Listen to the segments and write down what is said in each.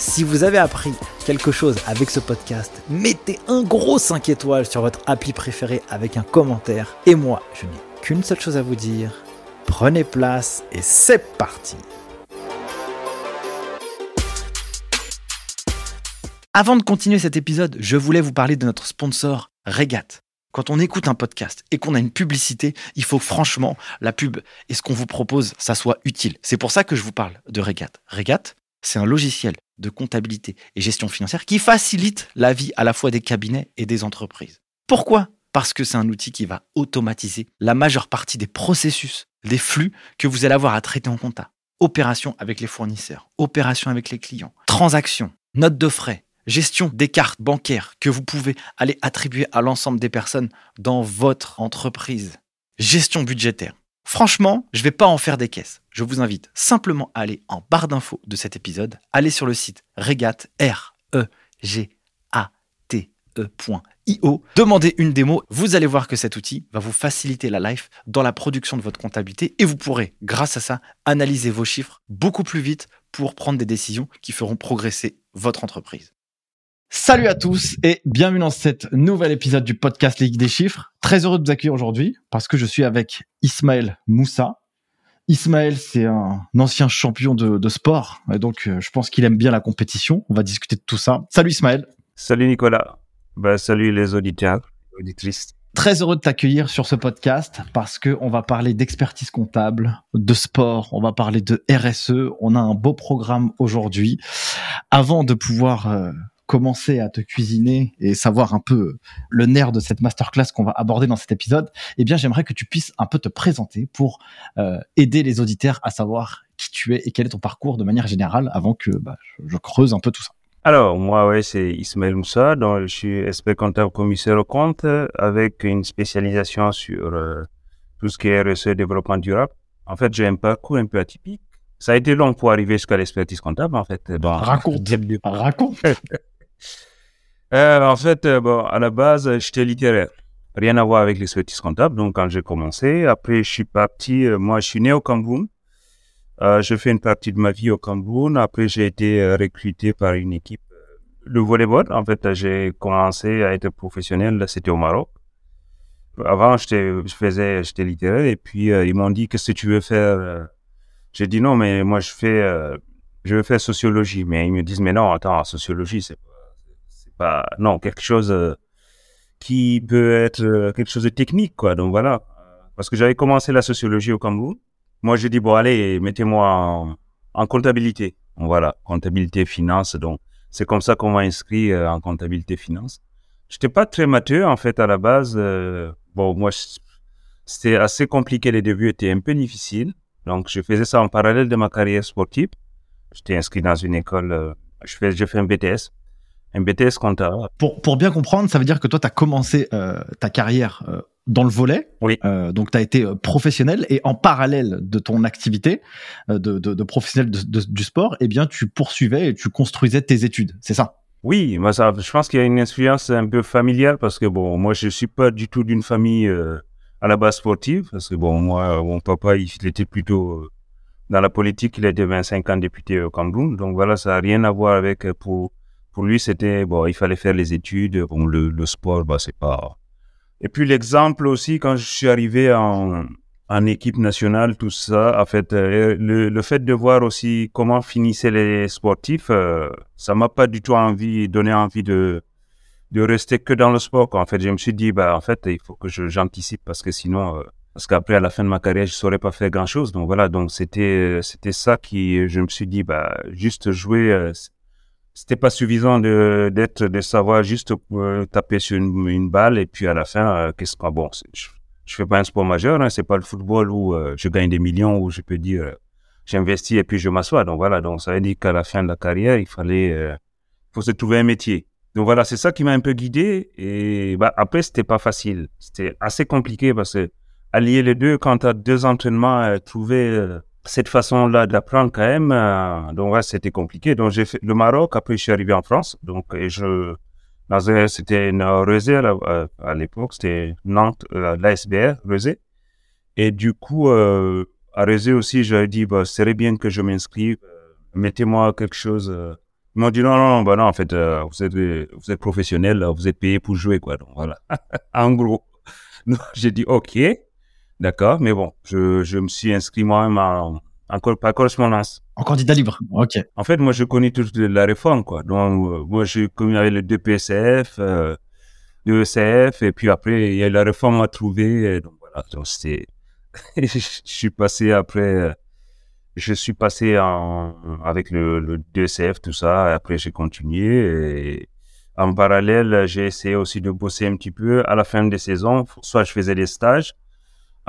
Si vous avez appris quelque chose avec ce podcast, mettez un gros 5 étoiles sur votre appli préféré avec un commentaire. Et moi, je n'ai qu'une seule chose à vous dire. Prenez place et c'est parti Avant de continuer cet épisode, je voulais vous parler de notre sponsor Regat. Quand on écoute un podcast et qu'on a une publicité, il faut franchement la pub et ce qu'on vous propose, ça soit utile. C'est pour ça que je vous parle de Regat. Regat, c'est un logiciel de comptabilité et gestion financière qui facilite la vie à la fois des cabinets et des entreprises. Pourquoi? Parce que c'est un outil qui va automatiser la majeure partie des processus, des flux que vous allez avoir à traiter en compta. Opérations avec les fournisseurs, opérations avec les clients, transactions, notes de frais, gestion des cartes bancaires que vous pouvez aller attribuer à l'ensemble des personnes dans votre entreprise, gestion budgétaire. Franchement, je ne vais pas en faire des caisses. Je vous invite simplement à aller en barre d'infos de cet épisode, aller sur le site regat r e g a t e.io, demandez une démo, vous allez voir que cet outil va vous faciliter la life dans la production de votre comptabilité et vous pourrez grâce à ça analyser vos chiffres beaucoup plus vite pour prendre des décisions qui feront progresser votre entreprise. Salut à tous et bienvenue dans cet nouvel épisode du podcast Ligue des chiffres. Très heureux de vous accueillir aujourd'hui parce que je suis avec Ismaël Moussa. Ismaël, c'est un ancien champion de, sport et donc euh, je pense qu'il aime bien la compétition. On va discuter de tout ça. Salut Ismaël. Salut Nicolas. Bah, salut les auditeurs, auditrices. Très heureux de t'accueillir sur ce podcast parce que on va parler d'expertise comptable, de sport, on va parler de RSE. On a un beau programme aujourd'hui. Avant de pouvoir euh, commencer à te cuisiner et savoir un peu le nerf de cette masterclass qu'on va aborder dans cet épisode, eh bien, j'aimerais que tu puisses un peu te présenter pour euh, aider les auditeurs à savoir qui tu es et quel est ton parcours de manière générale avant que bah, je, creuse un peu tout ça. Alors, moi, ouais, c'est Ismaël Moussa, donc je suis expert comptable commissaire au compte avec une spécialisation sur euh, tout ce qui est RSE développement durable. En fait, j'ai un parcours un peu atypique. Ça a été long pour arriver jusqu'à l'expertise comptable, en fait. raconte, raconte. Euh, en fait, euh, bon, à la base, j'étais littéraire. Rien à voir avec les l'expertise comptable. Donc, quand j'ai commencé, après, je suis parti. Euh, moi, je suis né au Cameroun. je fais une partie de ma vie au Cameroun. Après, j'ai été recruté par une équipe de volleyball. En fait, j'ai commencé à être professionnel. Là, c'était au Maroc. Avant, je faisais, j'étais littéraire. Et puis, ils m'ont dit, qu'est-ce que tu veux faire J'ai dit non, mais moi, je fais, je veux faire sociologie. Mais ils me disent, mais non, attends, sociologie, c'est non, quelque chose euh, qui peut être euh, quelque chose de technique, quoi. Donc voilà. Parce que j'avais commencé la sociologie au Cameroun. Moi, j'ai dit, bon, allez, mettez-moi en, comptabilité. voilà, comptabilité, finance. Donc, c'est comme ça qu'on m'a inscrit euh, en comptabilité, finance. J'étais pas très mature, en fait, à la base. bon, moi, c'était assez compliqué. Les débuts étaient un peu difficiles. Donc, je faisais ça en parallèle de ma carrière sportive. J'étais inscrit dans une école. je fais, j'ai fait un BTS un BTS comptable. Pour, pour bien comprendre, ça veut dire que toi, tu as commencé euh, ta carrière euh, dans le volet. Oui. Euh, donc, tu as été professionnel et en parallèle de ton activité de, de, de, professionnel du sport, eh bien, tu poursuivais et tu construisais tes études. C'est ça? Oui, moi, ça, je pense qu'il y a une influence un peu familiale parce que, bon, moi, je suis pas du tout d'une famille à la base sportive parce que, bon, moi, mon papa, il, était plutôt dans la politique. Il était 25 ans député au Cameroun. Donc, voilà, ça n'a rien à voir avec pour pour lui, c'était, bon, il fallait faire les études. Bon, le, sport, bah, c'est pas. Et puis, l'exemple aussi, quand je suis arrivé en, en équipe nationale, tout ça, en fait, euh, le, fait de voir aussi comment finissaient les sportifs, euh, ça m'a pas du tout envie, donné envie de, de rester que dans le sport. En fait, je me suis dit, bah, en fait, il faut que j'anticipe parce que sinon, euh, Parce qu'après, à la fin de ma carrière, je saurais pas faire grand chose. Donc voilà, donc c'était, c'était ça qui, je me suis dit, bah, juste jouer, euh, c'était pas suffisant de, d'être, de savoir juste euh, taper sur une, balle et puis à la fin, euh, qu'est-ce que, bon, je, je fais pas un sport majeur, hein, c'est pas le football où je gagne des millions, où je peux dire, j'investis et puis je m'assois. Donc voilà, donc ça veut dire qu'à la fin de la carrière, il fallait, faut se trouver un métier. Donc voilà, c'est ça qui m'a un peu guidé. Et bah, après, c'était pas facile. C'était assez compliqué parce que allier les deux, quand tu as deux entraînements, euh, trouver euh, cette façon-là d'apprendre quand même, euh, donc c'était compliqué. Donc j'ai fait le Maroc, après je suis arrivé en France. Donc je, c'était une Rezé à l'époque, c'était Nantes, l'ASBR, Rezé. Et du coup, à Rezé aussi, j'avais dit, bah, serait bien que je m'inscrive, mettez-moi quelque chose. Ils m'ont dit non, non, bah non, en fait, vous êtes, vous êtes professionnel, vous êtes payé pour jouer, quoi. Donc voilà, en gros. J'ai dit ok. D'accord, mais bon, je, je me suis inscrit moi-même en, en, par correspondance. En candidat libre, ok. En fait, moi, je connais toute la réforme, quoi. Donc, euh, moi, je connais avec le 2 PSF, euh, le ECF, et puis après, il y a la réforme à trouver. donc, voilà, donc c'était... je suis passé après... Euh, je suis passé en, avec le, le 2CF, tout ça, et après, j'ai continué, et en parallèle, j'ai essayé aussi de bosser un petit peu à la fin des saisons. Soit je faisais des stages,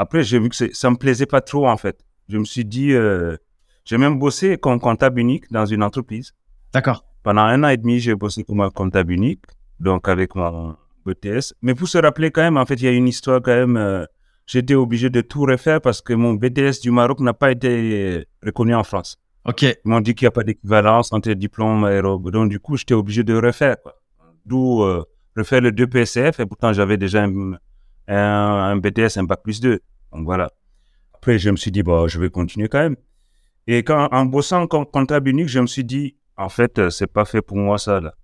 après, j'ai vu que ça me plaisait pas trop, en fait. Je me suis dit, euh, j'ai même bossé comme comptable unique dans une entreprise. D'accord. Pendant un an et demi, j'ai bossé comme comptable unique, donc avec mon BTS. Mais pour se rappeler quand même, en fait, il y a une histoire quand même. Euh, j'étais obligé de tout refaire parce que mon BTS du Maroc n'a pas été reconnu en France. Ok. Ils m'ont dit qu'il n'y a pas d'équivalence entre diplôme et Donc, du coup, j'étais obligé de refaire. D'où euh, refaire le 2 PCF. Et pourtant, j'avais déjà un, un, BTS, un bac plus 2. Donc voilà. Après, je me suis dit, bon, je vais continuer quand même. Et quand, en bossant comme comptable unique, je me suis dit, en fait, euh, c'est pas fait pour moi ça, là.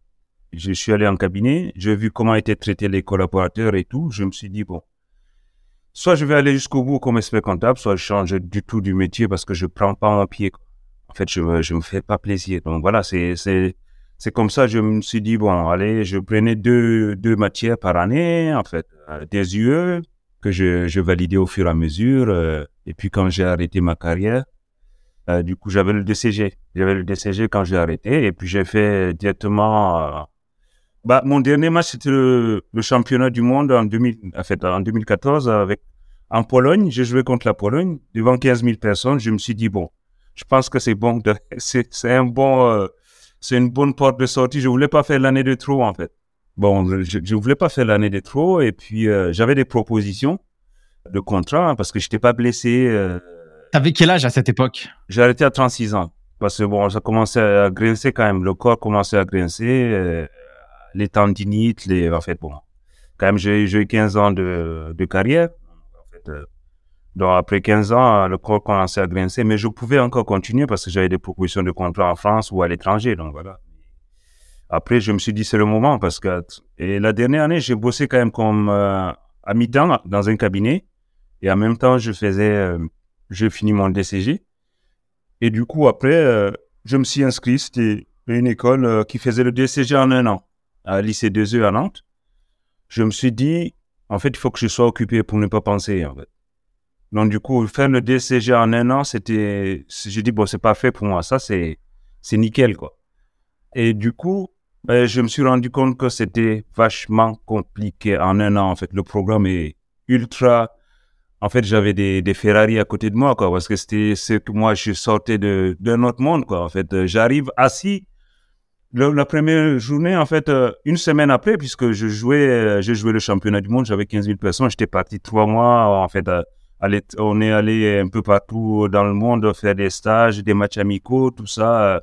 Je suis allé en cabinet, j'ai vu comment étaient traités les collaborateurs et tout. Je me suis dit, bon, soit je vais aller jusqu'au bout comme expert comptable, soit je change du tout du métier parce que je prends pas un pied. En fait, je me, je me fais pas plaisir. Donc voilà, c'est, c'est, c'est comme ça, je me suis dit, bon, allez, je prenais deux, deux matières par année, en fait, euh, des UE que je, je, validais au fur et à mesure. Euh, et puis quand j'ai arrêté ma carrière, euh, du coup, j'avais le DCG. J'avais le DCG quand j'ai arrêté. Et puis j'ai fait directement... bah, mon dernier match, c'était le, championnat du monde en, 2000, en, fait, en 2014 avec, en Pologne. J'ai joué contre la Pologne devant 15 000 personnes. Je me suis dit, bon, je pense que c'est bon. C'est un bon c'est une bonne porte de sortie. Je voulais pas faire l'année de trop, en fait. Bon, je, ne voulais pas faire l'année de trop. Et puis, euh, j'avais des propositions de contrat hein, parce que je n'étais pas blessé. Euh... T'avais quel âge à cette époque? J'ai arrêté à 36 ans. Parce que bon, ça commençait à grincer quand même. Le corps commençait à grincer. Euh, les tendinites, les... En fait, bon. Quand même, j'ai eu 15 ans de, de carrière. En fait, euh, donc après 15 ans, le corps commençait à grincer, mais je pouvais encore continuer parce que j'avais des propositions de contrat en France ou à l'étranger. Donc voilà. Après, je me suis dit c'est le moment parce que et la dernière année, j'ai bossé quand même comme euh, à mi-temps dans un cabinet et en même temps, je faisais, euh, j'ai mon DCG. Et du coup, après, euh, je me suis inscrit. C'était une école euh, qui faisait le DCG en un an à lycée 2E à Nantes. Je me suis dit, en fait, il faut que je sois occupé pour ne pas penser. En fait. Donc, du coup, faire le DCG en un an, c'était, j'ai dit, bon, c'est parfait pour moi. Ça, c'est nickel, quoi. Et du coup, ben, je me suis rendu compte que c'était vachement compliqué en un an, en fait. Le programme est ultra, en fait, j'avais des, Ferrari à côté de moi, quoi, parce que c'était ce que moi, je sortais d'un autre monde, quoi. En fait, j'arrive assis. la première journée, en fait, euh, une semaine après, puisque je jouais, euh, j'ai joué le championnat du monde, j'avais 15 000 personnes, j'étais parti trois mois, en fait, on est allé un peu partout dans le monde faire des stages, des matchs amicaux, tout ça, euh,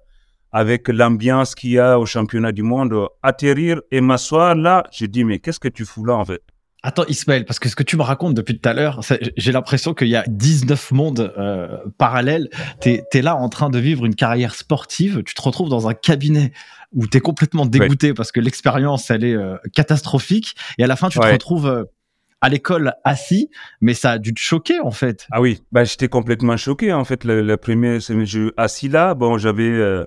avec l'ambiance qu'il y a au championnat du monde. Atterrir et m'asseoir là, j'ai dit, mais qu'est-ce que tu fous là en fait? Attends Ismaël, parce que ce que tu me racontes depuis tout à l'heure, j'ai l'impression qu'il y a 19 mondes euh, parallèles. Tu es, là en train de vivre une carrière sportive, tu te retrouves dans un cabinet où tu es complètement dégoûté parce que l'expérience, elle est euh, catastrophique. Et à la fin, tu te retrouves à l'école assis, mais ça a dû te choquer en fait. Ah oui, bah, j'étais complètement choqué en fait. Le, le premier jeu assis là, bon, j'avais. Euh,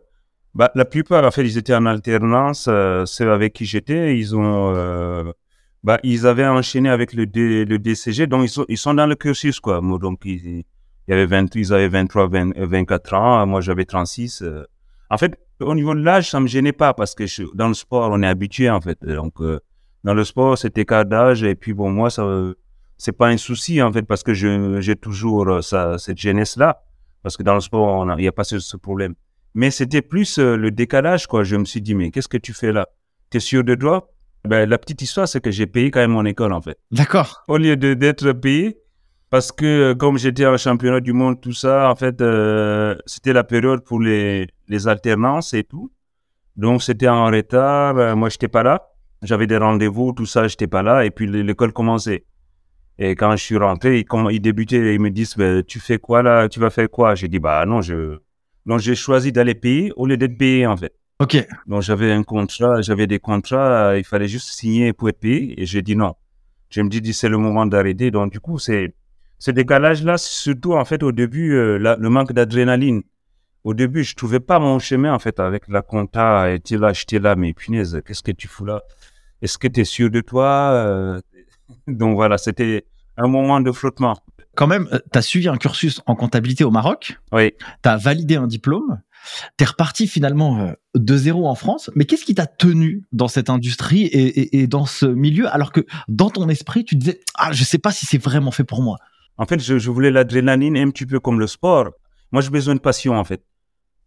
bah, la plupart, en fait, ils étaient en alternance. Euh, ceux avec qui j'étais, ils ont. Euh, bah, ils avaient enchaîné avec le, DCG, donc ils sont, dans le cursus, quoi. Donc, ils, il y avait 20, ils avaient 23, 20, 24 ans, moi j'avais 36. euh. En fait, au niveau de l'âge, ça me gênait pas parce que dans le sport, on est habitué, en fait. Donc, euh, dans le sport, c'était cas d'âge, et puis bon, moi, ça, c'est pas un souci, en fait, parce que j'ai toujours cette jeunesse-là. Parce que dans le sport, il n'y a pas ce problème. Mais c'était plus euh, le décalage, quoi. Je me suis dit, mais qu'est-ce que tu fais là? T'es sûr de toi? Ben, la petite histoire, c'est que j'ai payé quand même mon école, en fait. D'accord. Au lieu de, d'être payé, parce que euh, comme j'étais en championnat du monde, tout ça, en fait, euh, c'était la période pour les, les alternances et tout. Donc, c'était en retard. Moi, j'étais pas là. J'avais des rendez-vous, tout ça, j'étais pas là. Et puis, l'école commençait. Et quand je suis rentré, ils, comm- ils débutaient et ils me disent, Ben, tu fais quoi là? Tu vas faire quoi? J'ai dit, bah non, je, donc j'ai choisi d'aller payer au lieu d'être payé, en fait. Ok. Donc j'avais un contrat, j'avais des contrats, euh, il fallait juste signer pour être payé et j'ai dit non. Je me dis c'est le moment d'arrêter. Donc du coup, c'est ce décalage-là, surtout en fait au début, euh, la- le manque d'adrénaline. Au début, je trouvais pas mon chemin en fait avec la compta. Et tu là, j'étais là, mais punaise, qu'est-ce que tu fous là? Est-ce que tu es sûr de toi Euh, Donc voilà, c'était un moment de flottement. Quand même, tu as suivi un cursus en comptabilité au Maroc, Oui. tu as validé un diplôme, tu es reparti finalement euh, de zéro en France, mais qu'est-ce qui t'a tenu dans cette industrie et, et- et dans ce milieu alors que dans ton esprit, tu disais Ah, je sais pas si c'est vraiment fait pour moi En fait, je, je voulais l'adrénaline un petit peu comme le sport. Moi, j'ai besoin de passion, en fait.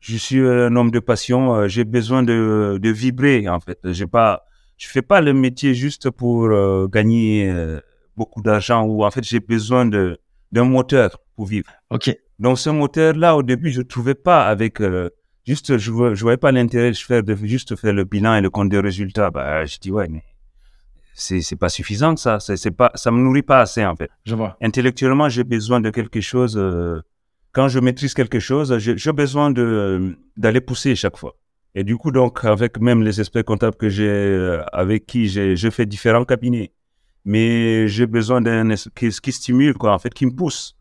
Je suis un homme de passion. euh, J'ai besoin de, de vibrer, en fait. J'ai pas, je fais pas le métier juste pour euh, gagner euh, beaucoup d'argent ou, en fait, j'ai besoin de, d'un moteur pour vivre. Ok. Donc, ce moteur-là, au début, je trouvais pas avec, euh, juste, je, je voyais pas l'intérêt de faire, de juste faire le bilan et le compte des résultats. Bah, je dis, ouais, mais c'est, c'est pas suffisant, ça. C'est, c'est pas, ça me nourrit pas assez, en fait Je vois. intellectuellement, j'ai besoin de quelque chose. euh, quand je maîtrise quelque chose, j'ai besoin de euh, d'aller pousser chaque fois. Et du coup, donc, avec même les experts comptables que j'ai, avec qui j'ai, je fais différents cabinets, mais j'ai besoin d'un qui, qui stimule, quoi, en fait, qui me pousse.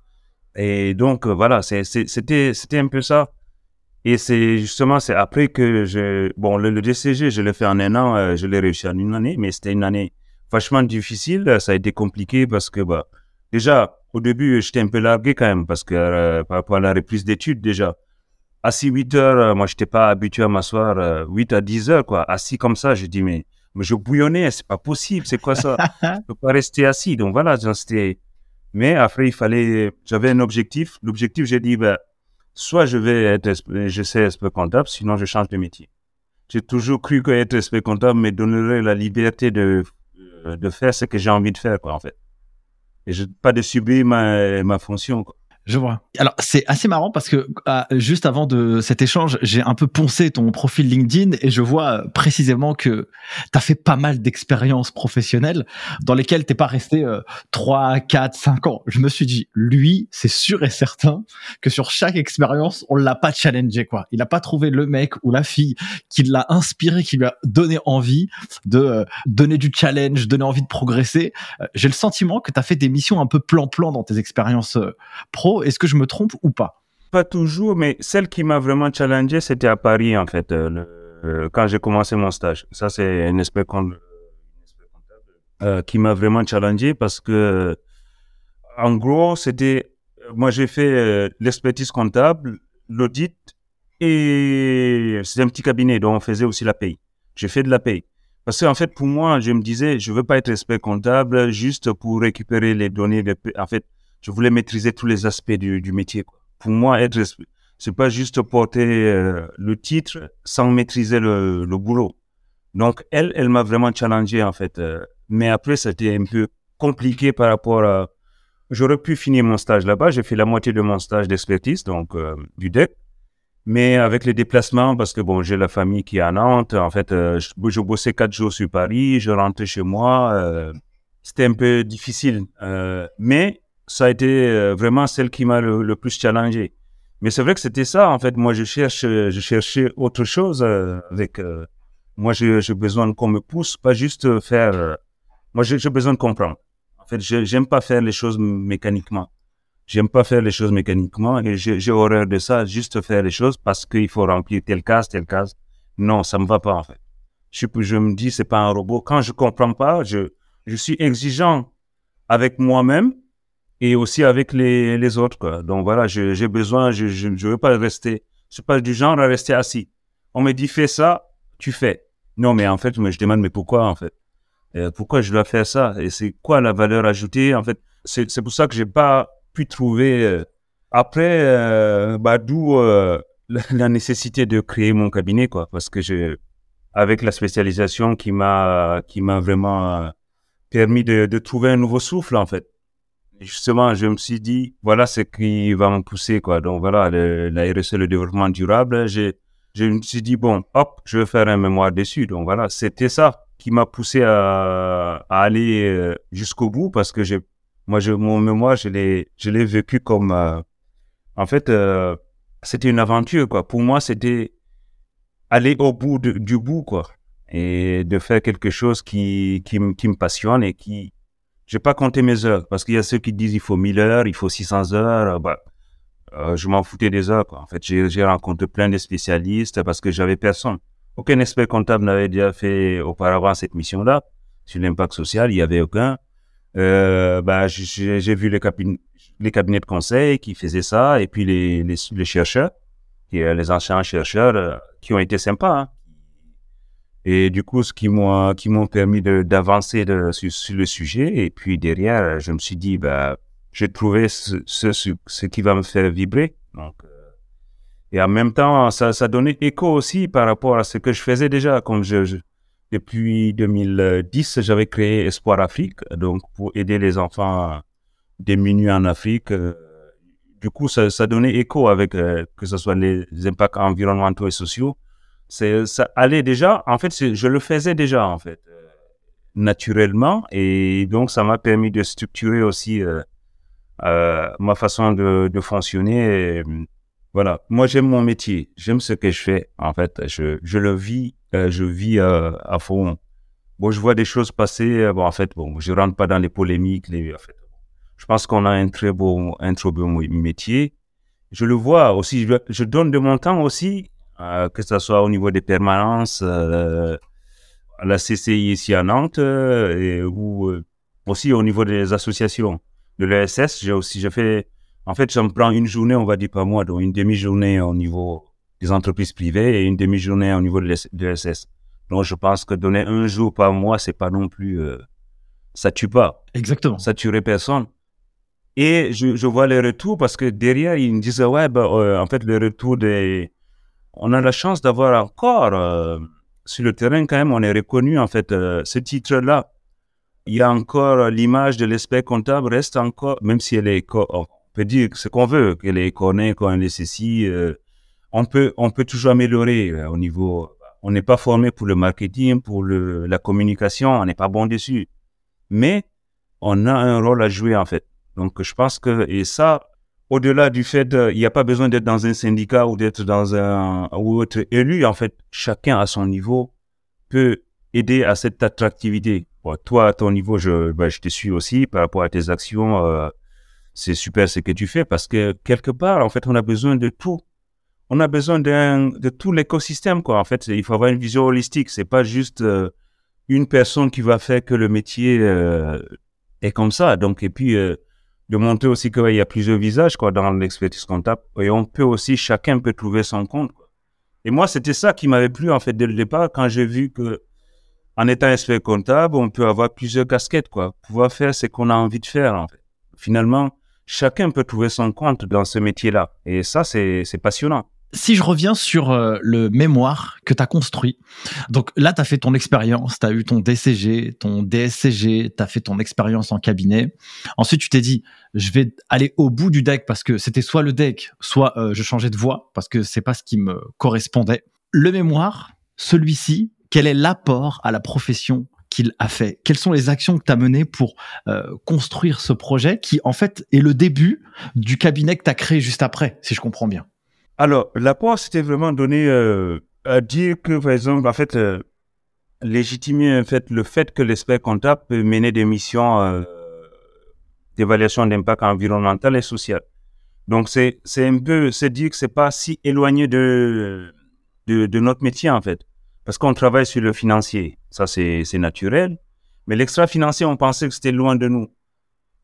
Et donc, euh, voilà, c'était, un peu ça. Et c'est justement, c'est après que je, bon, le, DCG, je l'ai fait en un an, euh, je l'ai réussi en une année, mais c'était une année vachement difficile. Ça a été compliqué parce que, bah, déjà, au début, j'étais un peu largué quand même parce que euh, par rapport à la reprise d'études, déjà, assis 8 heures, moi, j'étais pas habitué à m'asseoir euh, 8 à 10 heures, quoi. Assis comme ça, je dis, mais, mais je bouillonnais, c'est pas possible, c'est quoi ça? je peux pas rester assis. Donc voilà, c'était. Mais après, il fallait, j'avais un objectif. L'objectif, j'ai dit, ben, soit je vais être, je sais expert comptable, sinon je change de métier. J'ai toujours cru qu'être expert comptable me donnerait la liberté de, euh, de faire ce que j'ai envie de faire, quoi, en fait. Et je, pas de subir ma, ma fonction, quoi. Je vois. Alors, c'est assez marrant parce que ah, juste avant de cet échange, j'ai un peu poncé ton profil LinkedIn et je vois euh, précisément que tu as fait pas mal d'expériences professionnelles dans lesquelles t'es pas resté euh, 3, 4, 5 ans. Je me suis dit, lui, c'est sûr et certain que sur chaque expérience, on l'a pas challengé, quoi. Il a pas trouvé le mec ou la fille qui l'a inspiré, qui lui a donné envie de euh, donner du challenge, donner envie de progresser. Euh, j'ai le sentiment que tu as fait des missions un peu plan-plan dans tes expériences euh, Est-ce que je me trompe ou pas? Pas toujours, mais celle qui m'a vraiment challengé, c'était à Paris, en fait, euh, euh, quand j'ai commencé mon stage. Ça, c'est un expert compte- euh, qui m'a vraiment challengé parce que, en gros, c'était, moi, j'ai fait l'expertise comptable, l'audit, et c'est un petit cabinet dont on faisait aussi la paye. J'ai fait de la paye. Parce qu'en fait, pour moi, je me disais, je veux pas être expert comptable juste pour récupérer les données. En fait, je voulais maîtriser tous les aspects du, du métier. Pour moi, être, c'est pas juste porter euh, le titre sans maîtriser le, le boulot. Donc, elle, elle m'a vraiment challengé, en fait. euh, mais après, c'était un peu compliqué par rapport à... J'aurais pu finir mon stage là-bas. J'ai fait la moitié de mon stage d'expertise, donc euh, du DEC. Mais avec les déplacements, parce que bon, j'ai la famille qui est à Nantes. En fait, je, bossais quatre jours sur Paris, je rentrais chez moi. c'était un peu difficile. Mais ça a été euh, vraiment celle qui m'a le, plus challengé. Mais c'est vrai que c'était ça, en fait. Moi, je cherche, euh, je cherchais autre chose euh, avec. moi, j'ai besoin qu'on me pousse, pas juste faire. moi, j'ai besoin de comprendre. En fait, j'aime pas faire les choses mécaniquement. J'aime pas faire les choses mécaniquement et j'ai horreur de ça, juste faire les choses parce qu'il faut remplir telle case, telle case. Non, ça me va pas, en fait. Je, me dis, c'est pas un robot. Quand je comprends pas, je suis exigeant avec moi-même et aussi avec les, les autres. Quoi. Donc voilà, j'ai besoin, je ne veux pas rester, je suis pas du genre à rester assis. On me dit fais ça, tu fais. Non, mais en fait, je demande mais pourquoi en fait? Euh, Pourquoi je dois faire ça? Et c'est quoi la valeur ajoutée En fait, c'est pour ça que j'ai pas pu trouver. Euh, après, euh, bah, d'où euh, la, nécessité de créer mon cabinet, quoi, parce que je, avec la spécialisation qui m'a qui m'a vraiment permis de, de trouver un nouveau souffle en fait justement, je me suis dit, voilà ce qui va me pousser, quoi. Donc voilà, la RSE, le développement durable, je, je me suis dit, bon, hop, je vais faire un mémoire dessus. Donc voilà, c'était ça qui m'a poussé à, à aller euh, jusqu'au bout parce que j'ai, moi, je, mon mémoire, je l'ai, je l'ai vécu comme, euh, en fait, euh, c'était une aventure, quoi. Pour moi, c'était aller au bout du bout, quoi. Et de faire quelque chose qui, qui, qui me passionne et qui, j'ai pas compté mes heures parce qu'il y a ceux qui disent il faut 1000 heures, il faut 600 heures. Bah, euh, je m'en foutais des heures. En fait, j'ai rencontré plein de spécialistes parce que j'avais personne. Aucun expert comptable n'avait déjà fait auparavant cette mission-là sur l'impact social. Il y avait aucun. Euh, bah, j'ai vu les, cabinets, de conseil qui faisaient ça et puis les, chercheurs, les anciens chercheurs euh, qui ont été sympas. Hein. Et du coup, ce qui m'ont qui m'ont permis d'avancer sur, sur, le sujet. Et puis derrière, je me suis dit, bah, j'ai trouvé ce, ce, ce, qui va me faire vibrer. Donc, euh, et en même temps, ça, ça donnait écho aussi par rapport à ce que je faisais déjà. Comme je, depuis 2010, j'avais créé Espoir Afrique, donc pour aider les enfants démunis en Afrique. Euh, du coup, ça, donnait écho avec euh, que ce soit les impacts environnementaux et sociaux c'est ça allait déjà. En fait, je le faisais déjà en fait euh, naturellement et donc ça m'a permis de structurer aussi euh, euh, ma façon de, fonctionner. voilà, moi j'aime mon métier, j'aime ce que je fais. En fait, je, je le vis, je vis à fond. Bon, je vois des choses passer. Bon, en fait, bon, je rentre pas dans les polémiques. Je pense qu'on a un très beau, un très beau métier. Je le vois aussi. Je donne de mon temps aussi euh, que ce soit au niveau des permanences euh, à la CCI ici à Nantes euh, et, ou aussi au niveau des associations de l'ESS. J'ai aussi, j'ai fait, en fait, j'en prends une journée, on va dire pas moi, donc une demi-journée au niveau des entreprises privées et une demi-journée au niveau de l'ESS. Donc, je pense que donner un jour par mois, c'est pas non plus, ça tue pas. Exactement. Ça tuerait personne. Et je, je vois les retours parce que derrière, ils me disent, ouais, ben, en fait, le retour des, on a la chance d'avoir encore euh, sur le terrain quand même, on est reconnu en fait. Euh, ce titre-là, il y a encore l'image de l'espèce comptable reste encore, même si elle est, on peut dire ce qu'on veut, qu'elle est connue, qu'on est ceci, euh, on peut, on peut toujours améliorer au niveau. On n'est pas formé pour le marketing, pour le, la communication, on n'est pas bon dessus, mais on a un rôle à jouer en fait. Donc je pense que et ça, au-delà du fait, il n'y a pas besoin d'être dans un syndicat ou d'être dans un ou être élu. En fait, chacun à son niveau peut aider à cette attractivité. toi, à ton niveau, je, ben, je te suis aussi par rapport à tes actions. Euh, c'est super ce que tu fais parce que quelque part, en fait, on a besoin de tout. On a besoin de tout l'écosystème, quoi. En fait, il faut avoir une vision holistique. C'est pas juste euh, une personne qui va faire que le métier euh, est comme ça. Donc, et puis, de montrer aussi qu'il y a plusieurs visages quoi, dans l'expertise comptable. Et on peut aussi, chacun peut trouver son compte. Et moi, c'était ça qui m'avait plu en fait dès le départ quand j'ai vu que en étant expert comptable, on peut avoir plusieurs casquettes, quoi, pouvoir faire ce qu'on a envie de faire. En fait. Finalement, chacun peut trouver son compte dans ce métier-là. Et ça, c'est passionnant si je reviens sur euh, le mémoire que tu as construit, donc là, tu as fait ton expérience, tu as eu ton DCG, ton DSCG, tu as fait ton expérience en cabinet. Ensuite, tu t'es dit, je vais aller au bout du deck parce que c'était soit le deck, soit euh, je changeais de voie parce que c'est pas ce qui me correspondait. Le mémoire, celui-ci, quel est l'apport à la profession qu'il a fait? Quelles sont les actions que tu as menées pour euh, construire ce projet qui, en fait, est le début du cabinet que tu as créé juste après, si je comprends bien? Alors, l'apport, c'était vraiment donné euh, à dire que, par exemple, en fait, euh, légitimer en fait, le fait que l'expert comptable peut mener des missions euh, d'évaluation d'impact environnemental et social. Donc, c'est, un peu, c'est dire que c'est pas si éloigné de, de, de, notre métier, en fait. Parce qu'on travaille sur le financier. Ça, c'est naturel. Mais l'extra-financier, on pensait que c'était loin de nous.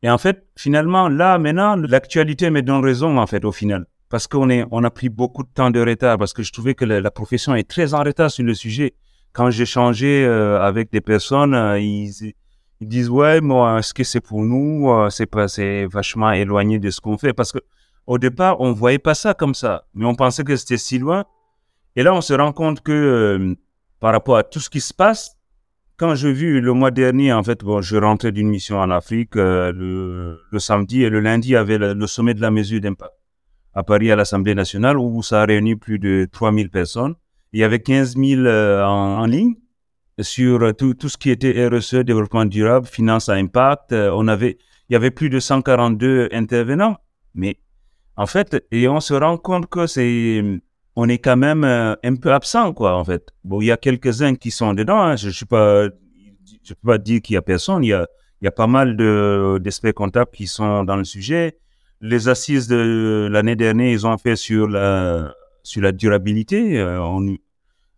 Et en fait, finalement, là, maintenant, l'actualité me donne raison, en fait, au final. Parce qu'on a pris beaucoup de temps de retard, parce que je trouvais que la, profession est très en retard sur le sujet. Quand changé euh, avec des personnes, euh, ils, ils disent, ouais, moi, est-ce que c'est pour nous? Euh, c'est pas, c'est vachement éloigné de ce qu'on fait? Parce que, au départ, on voyait pas ça comme ça. Mais on pensait que c'était si loin. Et là, on se rend compte que, par rapport à tout ce qui se passe, quand j'ai vu le mois dernier, en fait, bon, je rentrais d'une mission en Afrique euh, le, le, samedi et le lundi, il y avait le, sommet de la mesure d'impact à Paris à l'Assemblée nationale où ça a réuni plus de 3000 personnes. Il y avait 15 000 euh, en, ligne sur tout, tout ce qui était RSE, développement durable, finance à impact. Euh, on avait, il y avait plus de 142 intervenants. Mais en fait, et on se rend compte que c'est on est quand même euh, un peu absent, quoi, en fait. Bon, il y a quelques-uns qui sont dedans. Hein. Je ne je peux pas dire qu'il y a personne. Il y a, il y a pas mal de d'experts comptables qui sont dans le sujet. Les assises de l'année dernière, ils ont fait sur la sur la durabilité. Euh,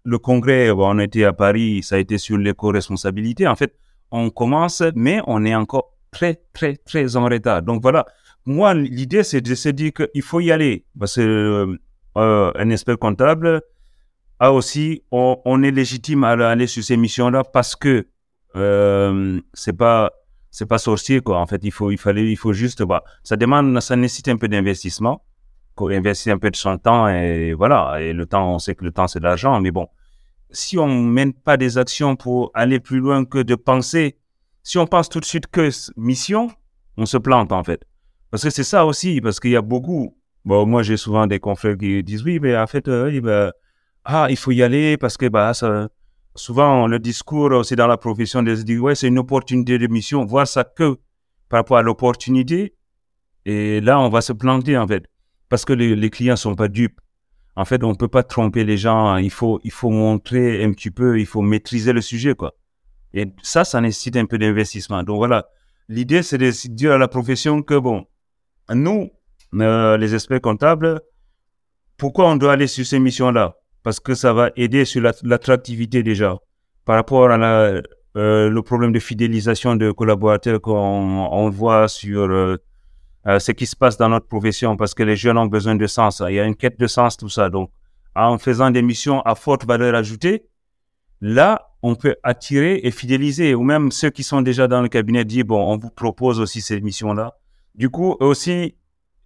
le congrès, bon, on était à Paris, ça a été sur l'éco-responsabilité. En fait, on commence, mais on est encore très, très, très en retard. Donc voilà, moi, l'idée, c'est de se dire qu'il faut y aller. Parce que euh, euh, un expert comptable, a aussi, on, est légitime à aller sur ces missions-là parce que euh, c'est pas c'est pas sorcier quoi. En fait, il faut il fallait il faut juste bah, ça demande ça nécessite un peu d'investissement, investir un peu de son temps et voilà. Et le temps, on sait que le temps c'est de l'argent, mais bon, si on mène pas des actions pour aller plus loin que de penser, si on pense tout de suite que mission, on se plante en fait. Parce que c'est ça aussi, parce qu'il y a beaucoup Bon, moi, j'ai souvent des confrères qui disent oui, mais en fait, euh, bah, ah, il faut y aller parce que bah, ça, souvent, le discours aussi dans la profession, ils disent ouais, c'est une opportunité de mission, voir ça que par rapport à l'opportunité. Et là, on va se planter, en fait, parce que les, clients sont pas dupes. En fait, on peut pas tromper les gens. Il faut, il faut montrer un petit peu, il faut maîtriser le sujet, quoi. Et ça, ça nécessite un peu d'investissement. Donc voilà, l'idée, c'est de dire à la profession que bon, nous, euh, les experts comptables, pourquoi on doit aller sur ces missions-là? Parce que ça va aider sur l'attractivité déjà. Par rapport à la, euh, le problème de fidélisation de collaborateurs qu'on voit sur euh, ce qui se passe dans notre profession, parce que les jeunes ont besoin de sens. Il y a une quête de sens, tout ça. Donc, en faisant des missions à forte valeur ajoutée, là, on peut attirer et fidéliser. Ou même ceux qui sont déjà dans le cabinet disent, bon, on vous propose aussi ces missions-là. Du coup, aussi,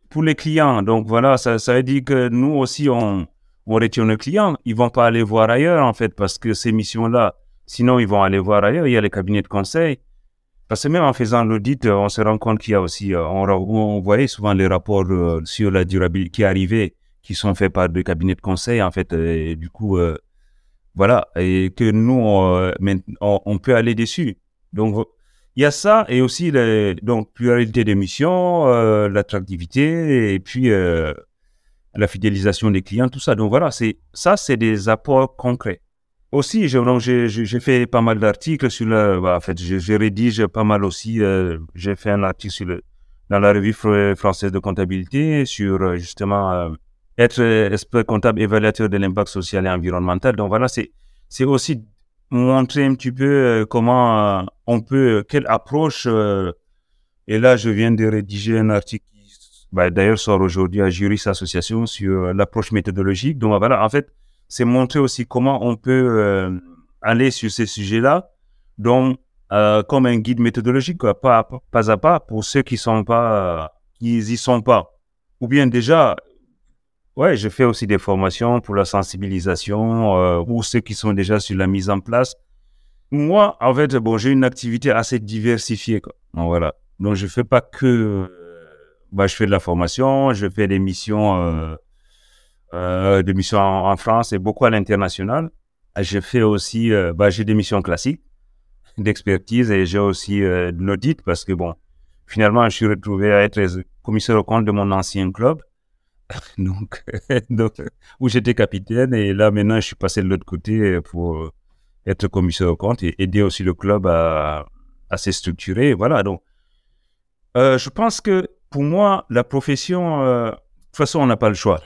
pour les clients. Donc voilà, ça, ça veut dire que nous aussi, on, on retient nos clients. Ils vont pas aller voir ailleurs, en fait, parce que ces missions-là, sinon, ils vont aller voir ailleurs. Il y a les cabinets de conseil. Parce que même en faisant l'audit, on se rend compte qu'il y a aussi, euh, on, voyait souvent les rapports euh, sur la durabilité qui arrivaient, qui sont faits par des cabinets de conseil, en fait. Et du coup, euh, voilà, et que nous, on, peut aller dessus. Donc, il y a ça et aussi donc pluralité des missions, euh, l'attractivité et puis euh, la fidélisation des clients, tout ça. Donc voilà, c'est ça, c'est des apports concrets. Aussi, j'ai fait pas mal d'articles sur le, bah, en fait, je, rédige pas mal aussi. Euh, j'ai fait un article sur dans la revue française de comptabilité sur euh, justement euh, être expert comptable évaluateur de l'impact social et environnemental. Donc voilà, c'est c'est aussi montrer un petit peu comment on peut, quelle approche. et là, je viens de rédiger un article bah, d'ailleurs, sort aujourd'hui à Juris Association sur l'approche méthodologique. Donc voilà, en fait, c'est montrer aussi comment on peut aller sur ces sujets-là, donc comme un guide méthodologique, pas, pas à pas pour ceux qui sont pas, qui y sont pas. Ou bien déjà, Ouais, je fais aussi des formations pour la sensibilisation euh, ou ceux qui sont déjà sur la mise en place. Moi, en fait, bon, j'ai une activité assez diversifiée. Quoi. Donc, voilà. Donc, je fais pas que. Bah, je fais de la formation, je fais des missions, euh, euh, des missions en, France et beaucoup à l'international. Je fais aussi, euh, bah, j'ai des missions classiques d'expertise et j'ai aussi de l'audit parce que bon, finalement, je suis retrouvé à être commissaire au compte de mon ancien club. donc, donc, où j'étais capitaine et là maintenant je suis passé de l'autre côté pour être commissaire au compte et aider aussi le club à, à se structurer. Voilà, donc je pense que pour moi, la profession, euh, de toute façon, on n'a pas le choix.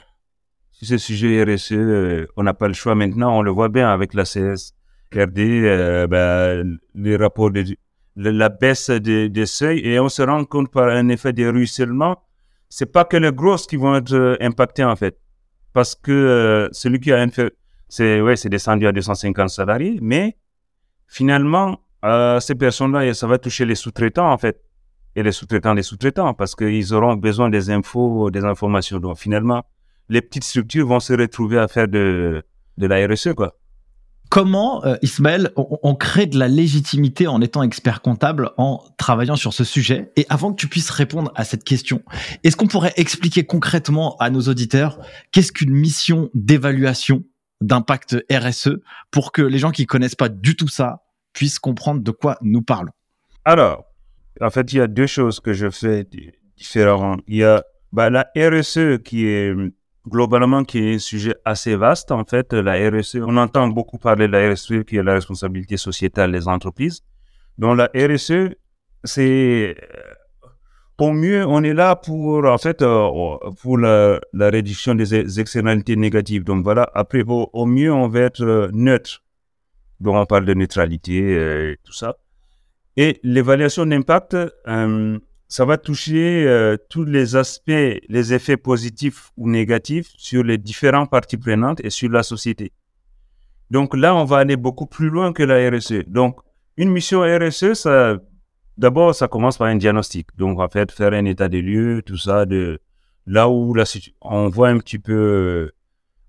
Si c'est sujet RSE, euh, on n'a pas le choix. Maintenant. On le voit bien avec la CSRD, euh, ben, les rapports de la baisse des, seuils. Et on se rend compte par un effet de ruissellement, c'est pas que les grosses qui vont être euh, impactées en fait, parce que celui qui a un c'est c'est descendu à 250 salariés, mais finalement ces personnes-là, ça va toucher les sous-traitants en fait et les sous-traitants des sous-traitants parce qu'ils auront besoin des infos, des informations. Donc finalement, les petites structures vont se retrouver à faire de de la RSE quoi. Comment, euh, Ismaël, on, crée de la légitimité en étant expert comptable, en travaillant sur ce sujet? Et avant que tu puisses répondre à cette question, est-ce qu'on pourrait expliquer concrètement à nos auditeurs qu'est-ce qu'une mission d'évaluation d'impact RSE pour que les gens qui connaissent pas du tout ça puissent comprendre de quoi nous parlons? Alors, en fait, il y a deux choses que je fais différentes. Il y a bah, la RSE qui est globalement qui est un sujet assez vaste. En fait, la RSE, on entend beaucoup parler de la RSE qui est la responsabilité sociétale des entreprises. Donc la RSE, c'est euh, au mieux, on est là pour en fait euh, pour la, réduction des externalités négatives. Donc voilà, après au, mieux on va être euh, neutre. Donc on parle de neutralité et tout ça. Et l'évaluation d'impact, ça va toucher euh, tous les aspects, les effets positifs ou négatifs sur les différentes parties prenantes et sur la société. Donc là, on va aller beaucoup plus loin que la RSE. Donc, une mission RSE, ça, d'abord, ça commence par un diagnostic. Donc, en fait, faire un état des lieux, tout ça, de là où la, on voit un petit peu euh,